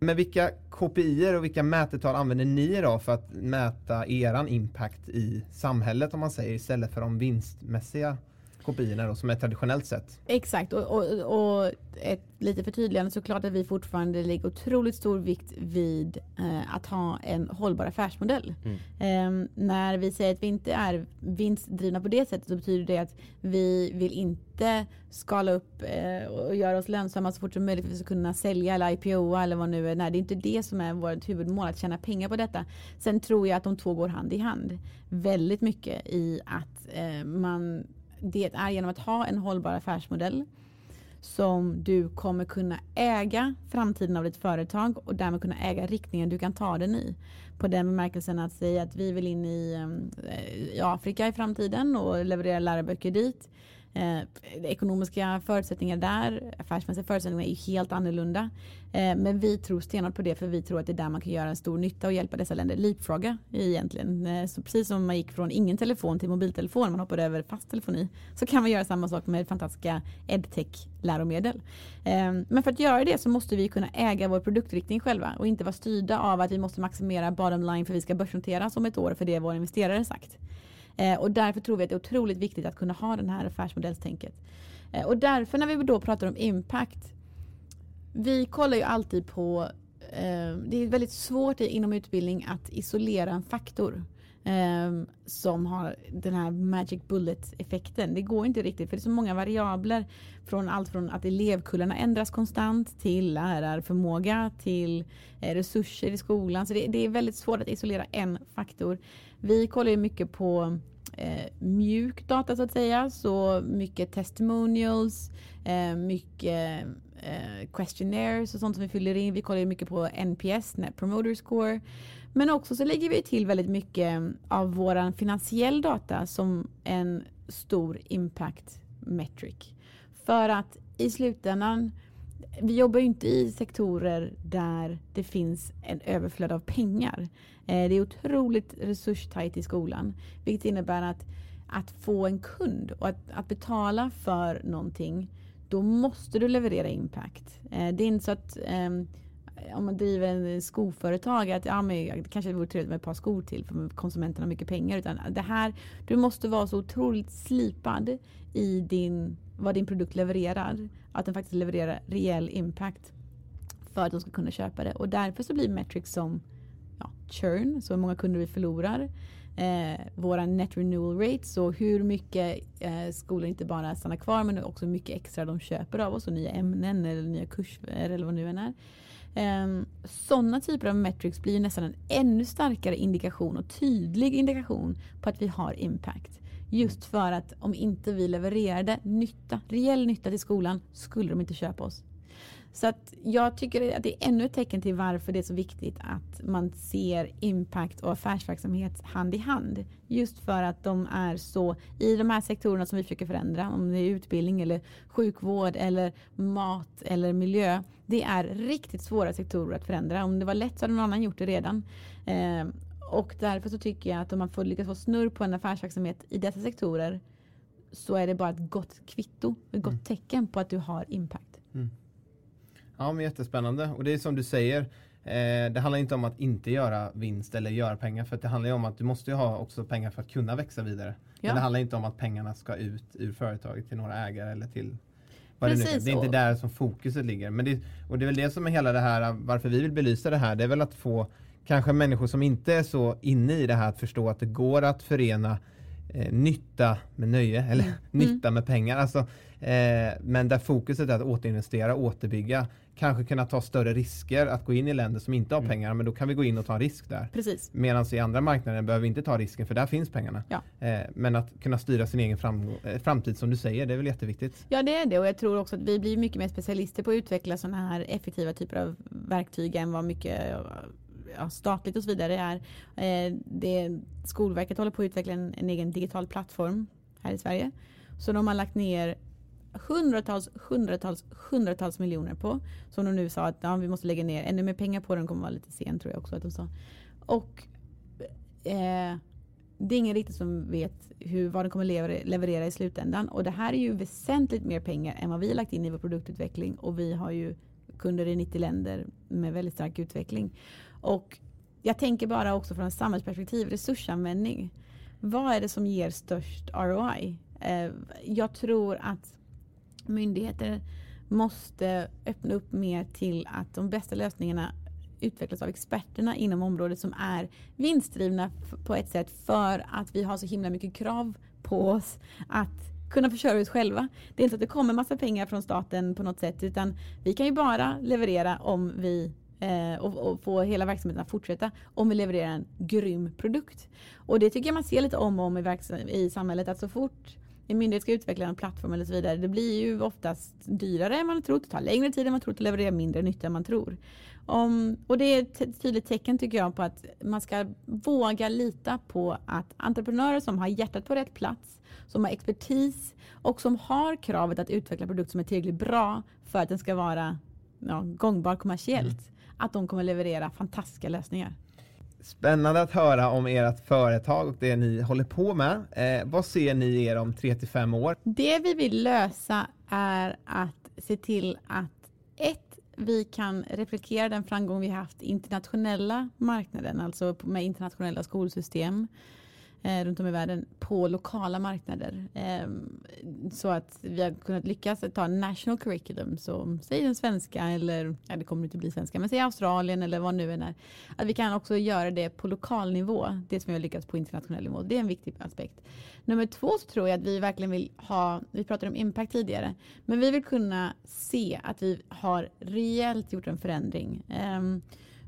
Men vilka KPI och vilka mätetal använder ni då för att mäta eran impact i samhället om man säger istället för de vinstmässiga kopiorna då, som är traditionellt sett. Exakt och, och, och ett lite förtydligande såklart att vi fortfarande lägger otroligt stor vikt vid eh, att ha en hållbar affärsmodell. Mm. Eh, när vi säger att vi inte är vinstdrivna på det sättet så betyder det att vi vill inte skala upp eh, och göra oss lönsamma så fort som möjligt för att vi ska kunna sälja eller IPO eller vad nu är. Nej, det är inte det som är vårt huvudmål, att tjäna pengar på detta. Sen tror jag att de två går hand i hand väldigt mycket i att eh, man det är genom att ha en hållbar affärsmodell som du kommer kunna äga framtiden av ditt företag och därmed kunna äga riktningen du kan ta den i. På den bemärkelsen att säga att vi vill in i, eh, i Afrika i framtiden och leverera läroböcker dit. Eh, ekonomiska förutsättningar där, affärsmässiga förutsättningar är helt annorlunda. Eh, men vi tror stenhårt på det för vi tror att det är där man kan göra en stor nytta och hjälpa dessa länder leapfrogga egentligen. Eh, så precis som man gick från ingen telefon till mobiltelefon, man hoppade över fast telefoni, så kan man göra samma sak med fantastiska edtech läromedel. Eh, men för att göra det så måste vi kunna äga vår produktriktning själva och inte vara styrda av att vi måste maximera bottom line för vi ska börsnoteras om ett år för det våra investerare sagt. Eh, och därför tror vi att det är otroligt viktigt att kunna ha den här affärsmodellstänket. Eh, och därför när vi då pratar om impact, vi kollar ju alltid på eh, det är väldigt svårt inom utbildning att isolera en faktor Um, som har den här magic bullet effekten. Det går inte riktigt för det är så många variabler från allt från att elevkullarna ändras konstant till lärarförmåga till eh, resurser i skolan. Så det, det, är väldigt svårt att isolera en faktor. Vi kollar ju mycket på eh, mjuk data så att säga, så mycket testimonials, eh, mycket eh, questionnaires och sånt som vi fyller in. Vi kollar ju mycket på NPS, Net Promoter Score. Men också så lägger vi till väldigt mycket av våran finansiell data som en stor impact metric. För att i slutändan vi jobbar ju inte i sektorer där det finns en överflöd av pengar. Eh, det är otroligt resurstajt i skolan, vilket innebär att att få en kund och att, att betala för någonting, då måste du leverera impact. Eh, det är inte så att ehm, om man driver en skoföretag att ja, men, det kanske vore trevligt med ett par skor till för konsumenterna har mycket pengar. Utan det här, du måste vara så otroligt slipad i din, vad din produkt levererar. Att den faktiskt levererar rejäl impact för att de ska kunna köpa det. Och därför så blir metrics som ja, churn, så många kunder vi förlorar. Eh, våra net renewal rates, så hur mycket eh, skolor inte bara stannar kvar men också hur mycket extra de köper av oss och nya ämnen eller nya kurser eller vad nu än är. Um, Sådana typer av metrics blir nästan en ännu starkare indikation och tydlig indikation på att vi har impact. Just för att om inte vi levererade nytta, reell nytta till skolan skulle de inte köpa oss. Så att jag tycker att det är ännu ett tecken till varför det är så viktigt att man ser impact och affärsverksamhet hand i hand. Just för att de är så, i de här sektorerna som vi försöker förändra, om det är utbildning eller sjukvård eller mat eller miljö. Det är riktigt svåra sektorer att förändra. Om det var lätt så hade någon annan gjort det redan. Eh, och därför så tycker jag att om man får lyckas få snurr på en affärsverksamhet i dessa sektorer så är det bara ett gott kvitto, ett gott mm. tecken på att du har impact. Mm. Ja men jättespännande och det är som du säger Eh, det handlar inte om att inte göra vinst eller göra pengar för det handlar ju om att du måste ha också pengar för att kunna växa vidare. Ja. Men det handlar inte om att pengarna ska ut ur företaget till några ägare eller till vad det, nu är. Precis, det är inte där som fokuset ligger. Men det, och det är väl det som är hela det här, varför vi vill belysa det här, det är väl att få kanske människor som inte är så inne i det här att förstå att det går att förena eh, nytta med nöje, eller Mm. [laughs] nytta med pengar. Alltså, eh, men där fokuset är att återinvestera, återbygga, kanske kunna ta större risker, att gå in i länder som inte har Mm. pengar, men då kan vi gå in och ta en risk där. Precis. Medan i andra marknader behöver vi inte ta risken för där finns pengarna. Ja. Eh, men att kunna styra sin egen fram, eh, framtid som du säger, det är väl jätteviktigt. Ja det är det och jag tror också att vi blir mycket mer specialister på att utveckla sådana här effektiva typer av verktyg än vad mycket ja, statligt och så vidare är. Eh, det, Skolverket håller på att utveckla en, en egen digital plattform här i Sverige. Så de har lagt ner hundratals, hundratals, hundratals miljoner på. Som de nu sa att ja, vi måste lägga ner ännu mer pengar på den kommer vara lite sen tror jag också att de sa. Och eh, det är ingen riktigt som vet hur, vad den kommer leverera, leverera i slutändan. Och det här är ju väsentligt mer pengar än vad vi har lagt in i vår produktutveckling. Och vi har ju kunder i 90 länder med väldigt stark utveckling. Och jag tänker bara också från ett samhällsperspektiv, resursanvändning. Vad är det som ger störst ROI? Eh, jag tror att myndigheter måste öppna upp mer till att de bästa lösningarna utvecklas av experterna inom området som är vinstdrivna på ett sätt för att vi har så himla mycket krav på oss att kunna försörja oss själva. Det är inte så att det kommer massa pengar från staten på något sätt utan vi kan ju bara leverera om vi eh, och, och få hela verksamheten att fortsätta om vi levererar en grym produkt. Och det tycker jag man ser lite om och om i, i samhället att så fort en myndighet ska utveckla en plattform eller så vidare. Det blir ju oftast dyrare än man har trott. Det tar längre tid än man trott och levererar mindre nytta än man tror. Om, och det är ett tydligt tecken tycker jag på att man ska våga lita på att entreprenörer som har hjärtat på rätt plats, som har expertis och som har kravet att utveckla produkt som är tillräckligt bra för att den ska vara ja, gångbar kommersiellt. Mm. Att de kommer leverera fantastiska lösningar. Spännande att höra om ert företag och det ni håller på med. Eh, vad ser ni er om 3 till 5 år? Det vi vill lösa är att se till att ett, vi kan replikera den framgång vi haft i internationella marknaden, alltså med internationella skolsystem eh, runt om i världen på lokala marknader. Eh, så att vi har kunnat lyckas ta en national curriculum, som säg den svenska eller, ja det kommer inte bli svenska, men säg Australien eller vad nu än är. Att vi kan också göra det på lokal nivå, det som vi har lyckats på internationell nivå. Det är en viktig aspekt. Nummer två så tror jag att vi verkligen vill ha, vi pratade om impact tidigare, men vi vill kunna se att vi har rejält gjort en förändring. Eh,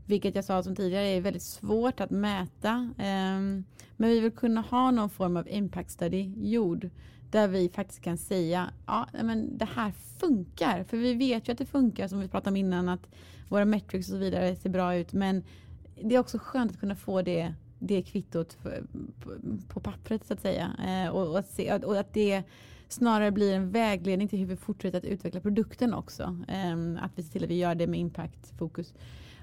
vilket jag sa som tidigare är väldigt svårt att mäta. Ehm, men vi vill kunna ha någon form av impact study gjord. Där vi faktiskt kan säga, ja men det här funkar. För vi vet ju att det funkar som vi pratade om innan att våra metrics och så vidare ser bra ut. Men det är också skönt att kunna få det, det kvittot på, pappret så att säga. Ehm, och, och, att se, och att det snarare blir en vägledning till hur vi fortsätter att utveckla produkten också. Ehm, att vi ser till att vi gör det med impact-fokus.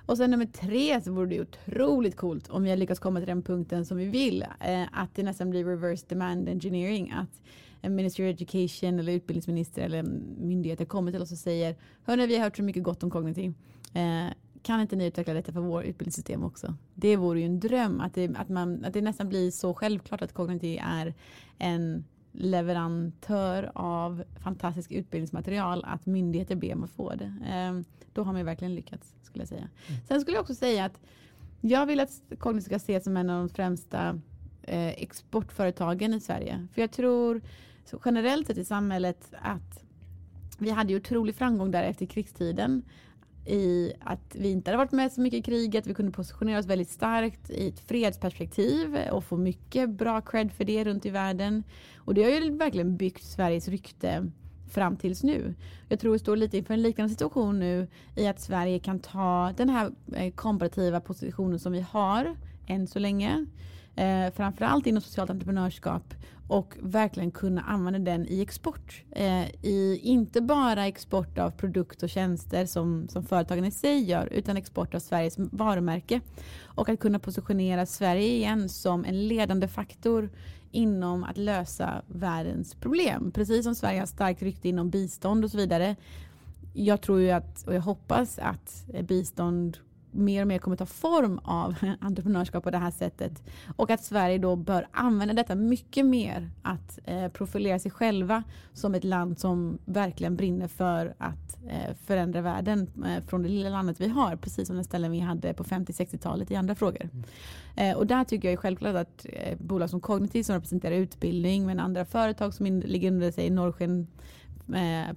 Och sen nummer tre så vore det otroligt coolt om vi har lyckats komma till den punkten som vi vill. Eh, att det nästan blir reverse demand engineering. Att en minister of Education eller utbildningsminister eller myndigheter kommer till oss och säger Hörni, vi har hört så mycket gott om kognitiv. Eh, kan inte ni utveckla detta för vårt utbildningssystem också? Det vore ju en dröm att det, att man, att det nästan blir så självklart att kognitiv är en leverantör av fantastisk utbildningsmaterial att myndigheter ber om att få det. Eh, då har man ju verkligen lyckats skulle jag säga. Sen skulle jag också säga att jag vill att Cognit ska ses som en av de främsta eh, exportföretagen i Sverige. För jag tror generellt sett i samhället att vi hade ju otrolig framgång där efter krigstiden i att vi inte hade varit med så mycket i kriget. Vi kunde positionera oss väldigt starkt i ett fredsperspektiv och få mycket bra cred för det runt i världen. Och det har ju verkligen byggt Sveriges rykte fram tills nu. Jag tror vi står lite inför en liknande situation nu i att Sverige kan ta den här eh, komparativa positionen som vi har än så länge. Eh, framförallt inom socialt entreprenörskap och verkligen kunna använda den i export. Eh, i inte bara export av produkt och tjänster som, som företagen i sig gör utan export av Sveriges varumärke. Och att kunna positionera Sverige igen som en ledande faktor inom att lösa världens problem. Precis som Sverige har starkt rykte inom bistånd och så vidare. Jag tror ju att, och jag hoppas att eh, bistånd mer och mer kommer ta form av [laughs] entreprenörskap på det här sättet. Och att Sverige då bör använda detta mycket mer att eh, profilera sig själva som ett land som verkligen brinner för att eh, förändra världen eh, från det lilla landet vi har, precis som den ställen vi hade på 50-60-talet i andra frågor. Mm. Och där tycker jag självklart att bolag som Cognitive som representerar utbildning men andra företag som in, ligger under sig Norrsken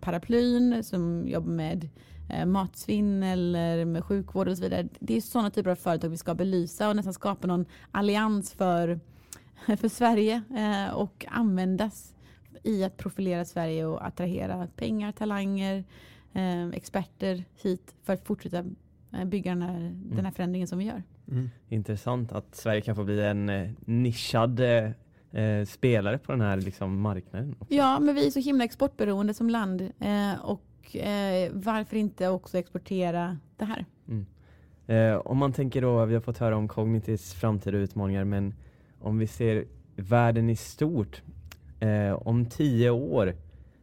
paraplyn som jobbar med matsvinn eller med sjukvård och så vidare. Det är sådana typer av företag vi ska belysa och nästan skapa någon allians för, [laughs] för Sverige eh, och användas i att profilera Sverige och attrahera pengar, talanger, eh, experter hit för att fortsätta eh, bygga den här, mm. den här förändringen som vi gör. Mm. Intressant att Sverige kan få bli en eh, nischad eh, eh, spelare på den här liksom, marknaden. Också. Ja, men vi är så himla exportberoende som land eh, och eh, varför inte också exportera det här? Mm. Eh, om man tänker då, vi har fått höra om Cognitis framtida utmaningar, men om vi ser världen i stort, eh, om tio år,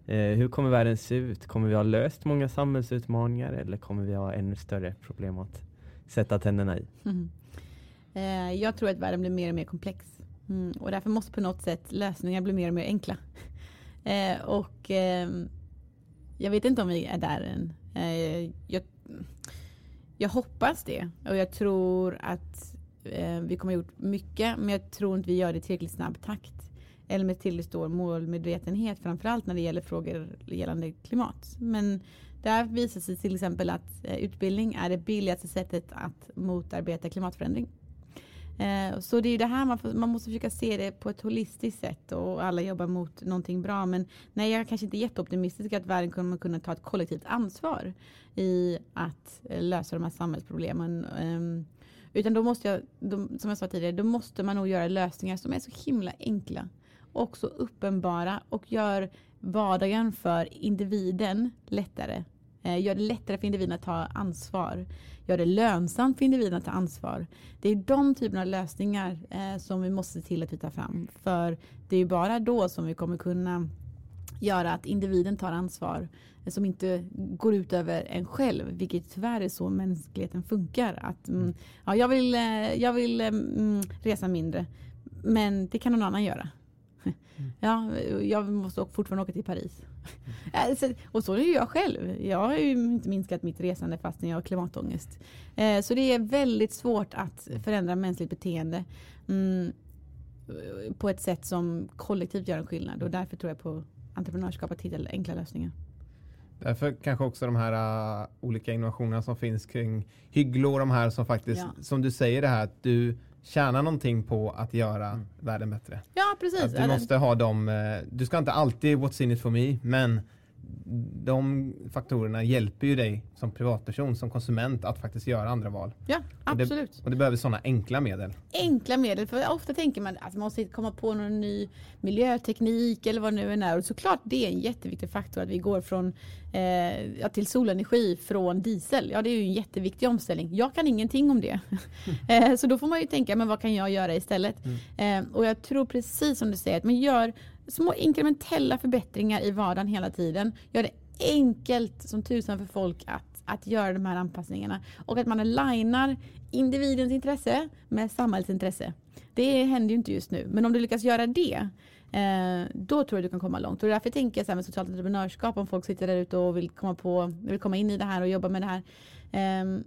eh, hur kommer världen se ut? Kommer vi ha löst många samhällsutmaningar eller kommer vi ha ännu större problem att sätta tänderna i? Mm. [laughs] jag tror att världen blir mer och mer komplex. Mm, och därför måste på något sätt lösningar bli mer och mer enkla. [laughs] Eh, och eh, jag vet inte om vi är där än. Eh, jag, jag, hoppas det och jag tror att eh, vi kommer ha gjort mycket men jag tror inte vi gör det i tillräckligt snabb takt. Eller med tillräckligt stor målmedvetenhet framförallt när det gäller frågor gällande klimat. Men där visar sig till exempel att eh, utbildning är det billigaste sättet att motarbeta klimatförändring. Eh, så det är det här man, får, man måste försöka se det på ett holistiskt sätt och alla jobbar mot någonting bra. Men nej, jag är kanske inte jätteoptimistisk att världen kommer kunna ta ett kollektivt ansvar i att eh, lösa de här samhällsproblemen. Ehm, utan då måste jag, då, som jag sa tidigare, då måste man nog göra lösningar som är så himla enkla och så uppenbara och gör vardagen för individen lättare gör det lättare för individen att ta ansvar. Gör det lönsamt för individen att ta ansvar. Det är de typerna av lösningar eh, som vi måste se till att vi tar fram. För det är bara då som vi kommer kunna göra att individen tar ansvar eh, som inte går ut över en själv, vilket tyvärr är så mänskligheten funkar. Att, mm, ja, jag vill, jag vill mm, resa mindre, men det kan någon annan göra. Ja, jag måste fortfarande åka till Paris. Mm. [laughs] och så är ju jag själv. Jag har ju inte minskat mitt resande fastän jag har klimatångest. Eh, så det är väldigt svårt att förändra mänskligt beteende mm, på ett sätt som kollektivt gör en skillnad. Och därför tror jag på entreprenörskap att hitta enkla lösningar. Därför kanske också de här uh, olika innovationerna som finns kring Hygglo och de här som faktiskt, ja. som du säger det här att du tjäna någonting på att göra mm. världen bättre. Ja, precis. Att du måste ha dem, eh, du ska inte alltid what's in it for me, men de faktorerna hjälper ju dig som privatperson, som konsument att faktiskt göra andra val. Ja, absolut. Och det, och det behöver sådana enkla medel. Enkla medel, för ofta tänker man att man måste komma på någon ny miljöteknik eller vad det nu än är. Och såklart det är en jätteviktig faktor att vi går från eh, till solenergi från diesel. Ja, det är ju en jätteviktig omställning. Jag kan ingenting om det. Mm. [laughs] så då får man ju tänka, men vad kan jag göra istället? Mm. Eh, och jag tror precis som du säger, att man gör små inkrementella förbättringar i vardagen hela tiden. Gör det enkelt som tusan för folk att, att göra de här anpassningarna. Och att man alignar individens intresse med samhällsintresse. Det händer ju inte just nu. Men om du lyckas göra det Eh, då tror jag du kan komma långt. Och därför tänker jag så här med socialt entreprenörskap om folk sitter där ute och vill komma, på, vill komma in i det här och jobba med det här. Eh,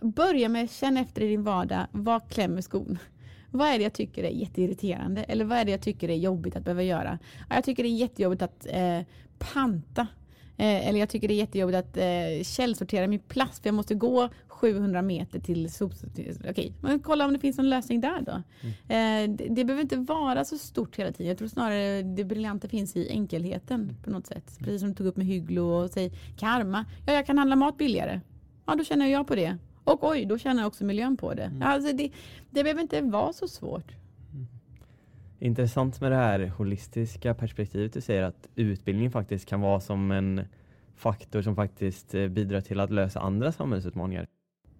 börja med känn efter i din vardag, vad klämmer skon? Vad är det jag tycker är jätteirriterande? Eller vad är det jag tycker är jobbigt att behöva göra? Jag tycker det är jättejobbigt att eh, panta. Eh, eller jag tycker det är jättejobbigt att eh, källsortera min plast för jag måste gå 700 meter till sopsortering. Okej, men kolla om det finns någon lösning där då. Mm. Eh, det, det, behöver inte vara så stort hela tiden. Jag tror snarare det briljanta finns i enkelheten mm. på något sätt. Precis som du tog upp med Hygglo och säg karma. Ja, jag kan handla mat billigare. Ja, då känner jag på det. Och oj, då känner jag också miljön på det. Mm. Alltså det, det behöver inte vara så svårt. Mm. Intressant med det här holistiska perspektivet du säger att utbildning faktiskt kan vara som en faktor som faktiskt eh, bidrar till att lösa andra samhällsutmaningar.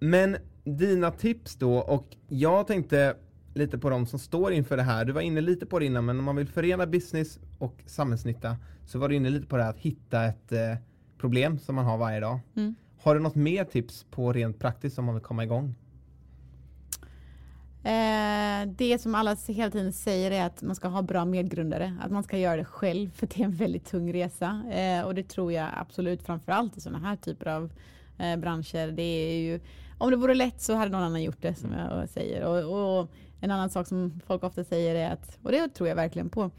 Men dina tips då och jag tänkte lite på de som står inför det här. Du var inne lite på det innan men om man vill förena business och samhällsnytta så var du inne lite på det här att hitta ett eh, problem som man har varje dag. Mm har du något mer tips på rent praktiskt om man vill komma igång? Eh, det som alla hela tiden säger är att man ska ha bra medgrundare, att man ska göra det själv för det är en väldigt tung resa eh, och det tror jag absolut framförallt i sådana här typer av eh, branscher. Det är ju, om det vore lätt så hade någon annan gjort det som jag säger och, och en annan sak som folk ofta säger är att, och det tror jag verkligen på,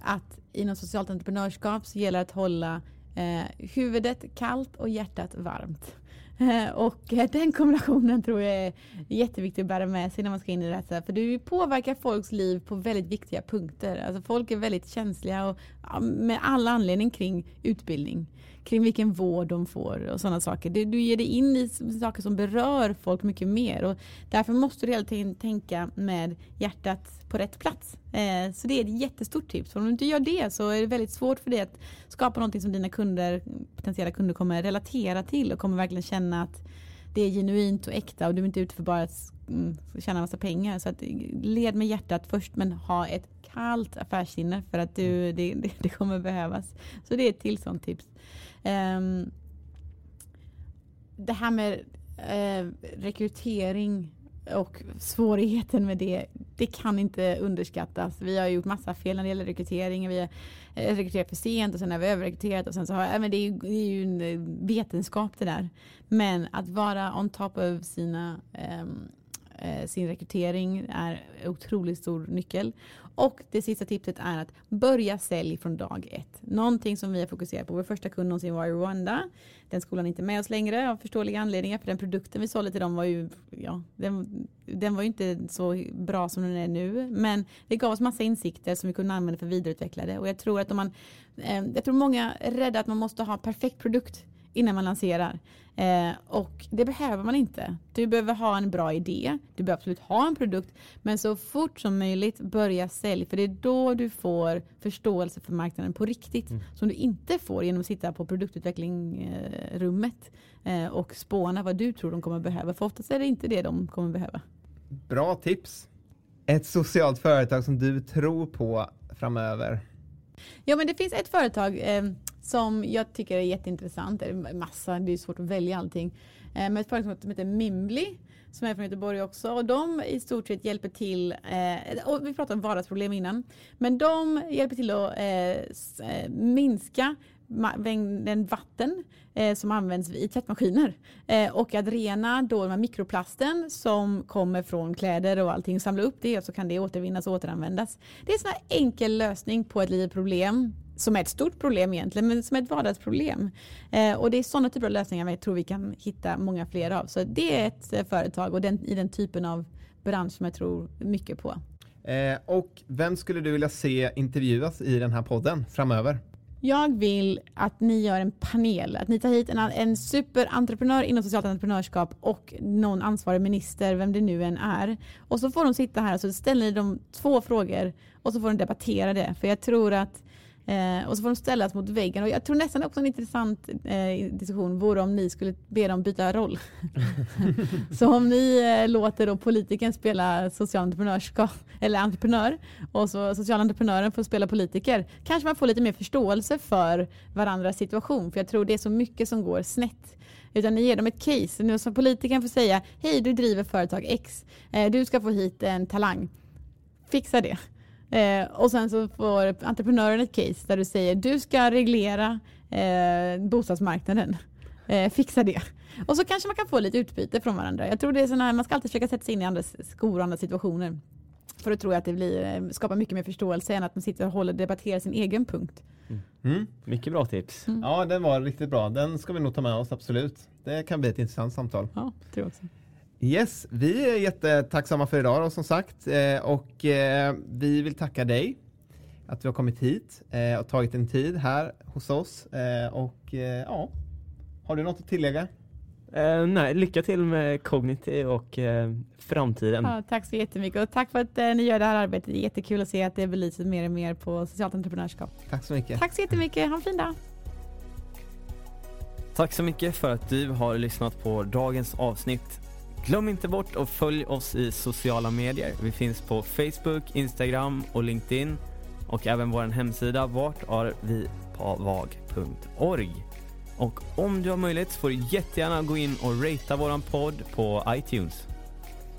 att inom socialt entreprenörskap så gäller det att hålla eh, huvudet kallt och hjärtat varmt. Eh, och eh, den kombinationen tror jag är jätteviktig att bära med sig när man ska in i det här. För du påverkar folks liv på väldigt viktiga punkter. Alltså folk är väldigt känsliga och med all anledning kring utbildning kring vilken vård de får och sådana saker. Du, du ger dig in i saker som berör folk mycket mer och därför måste du hela tiden tänka med hjärtat på rätt plats. Eh, så det är ett jättestort tips. För om du inte gör det så är det väldigt svårt för dig att skapa någonting som dina kunder, potentiella kunder kommer relatera till och kommer verkligen känna att det är genuint och äkta och du är inte ute för bara att mm, tjäna massa pengar. Så att led med hjärtat först men ha ett kallt affärssinne för att du, det, det, det kommer behövas. Så det är ett till sånt tips. Um, det här med uh, rekrytering och svårigheten med det, det kan inte underskattas. Vi har gjort massa fel när det gäller rekrytering. Vi har eh, rekryterat för sent och sen har vi överrekryterat och sen så har, men det, är ju, det är ju en eh, vetenskap det där. Men att vara on top of sina um, Eh, sin rekrytering är otroligt stor nyckel. Och det sista tipset är att börja sälj från dag ett. Någonting som vi har fokuserat på. Vår första kund någonsin var i Rwanda. Den skolan är inte med oss längre av förståeliga anledningar. För den produkten vi sålde till dem var ju, ja, den, den var ju inte så bra som den är nu. Men det gav oss massa insikter som vi kunde använda för att vidareutveckla det. Och jag tror att om man, eh, jag tror många är rädda att man måste ha perfekt produkt innan man lanserar. Eh, och det behöver man inte. Du behöver ha en bra idé. Du behöver absolut ha en produkt. Men så fort som möjligt börja sälja. För det är då du får förståelse för marknaden på riktigt. Mm. Som du inte får genom att sitta på produktutvecklingrummet eh, och spåna vad du tror de kommer behöva. För oftast är det inte det de kommer behöva. Bra tips. Ett socialt företag som du tror på framöver? Ja men det finns ett företag eh, som jag tycker är jätteintressant. Det är massa, det är svårt att välja allting. Eh, men ett företag som heter Mimbly som är från Göteborg också. Och de i stort sett hjälper till, eh, och vi pratade om vardagsproblem innan, men de hjälper till att eh, eh minska mängden vatten eh, som används i tvättmaskiner eh, och att rena då med mikroplasten som kommer från kläder och allting, samla upp det och så kan det återvinnas och återanvändas. Det är en sån här enkel lösning på ett litet problem som är ett stort problem egentligen, men som är ett vardagsproblem. Eh, och det är sådana typer av lösningar jag tror vi kan hitta många fler av. Så det är ett eh, företag och den, i den typen av bransch som jag tror mycket på. Eh, och vem skulle du vilja se intervjuas i den här podden framöver? Jag vill att ni gör en panel, att ni tar hit en, en superentreprenör inom socialt entreprenörskap och någon ansvarig minister, vem det nu än är. Och så får de sitta här och så ställer ni dem två frågor och så får de debattera det. För jag tror att Eh, och så får de ställas mot väggen. Och jag tror nästan också en intressant eh, diskussion vore om ni skulle be dem byta roll. [laughs] så om ni eh, låter då politikern spela social entreprenörskap, eller entreprenör och så social entreprenören får spela politiker. Kanske man får lite mer förståelse för varandras situation. För jag tror det är så mycket som går snett. Utan ni ger dem ett case. Nu som politikern får säga, hej du driver företag X. Eh, du ska få hit en talang. Fixa det. Eh, och sen så får entreprenören ett case där du säger du ska reglera eh, bostadsmarknaden. Eh, fixa det. Och så kanske man kan få lite utbyte från varandra. Jag tror det är sån här, man ska alltid försöka sätta sig in i andras skor och andra situationer. För då tror jag att det blir, eh, skapar mycket mer förståelse än att man sitter och håller, debatterar sin egen punkt. Mm. Mm. Mycket bra tips. Mm. Ja, den var riktigt bra. Den ska vi nog ta med oss, absolut. Det kan bli ett intressant samtal. Ja, tror jag också. Yes, vi är jättetacksamma för idag då, som sagt eh, och eh, vi vill tacka dig att du har kommit hit eh, och tagit en tid här hos oss och ja, har du något att tillägga? Uh, nej, lycka till med Cognity och uh, framtiden. Ja, tack så jättemycket och tack för att uh, ni gör det här arbetet. Det är jättekul att se att det belyses mer och mer på socialt entreprenörskap. Tack så mycket. Tack så jättemycket. Ha en fin dag. Tack så mycket för att du har lyssnat på dagens avsnitt. Glöm inte bort att följa oss i sociala medier. Vi finns på Facebook, Instagram och LinkedIn och även vår hemsida vartarvipavag.org. Och om du har möjlighet så får du jättegärna gå in och ratea våran podd på iTunes.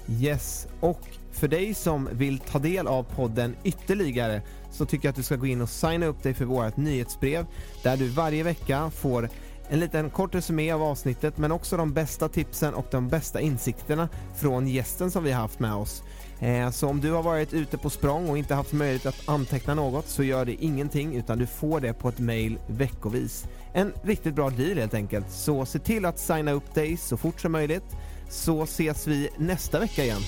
Yes, och för dig som vill ta del av podden ytterligare så tycker jag att du ska gå in och signa upp dig för vårt nyhetsbrev där du varje vecka får en liten kort resumé av avsnittet men också de bästa tipsen och de bästa insikterna från gästen som vi har haft med oss. Eh, så om du har varit ute på språng och inte haft möjlighet att anteckna något så gör det ingenting utan du får det på ett mail veckovis. En riktigt bra deal helt enkelt. Så se till att signa upp dig så fort som möjligt så ses vi nästa vecka igen.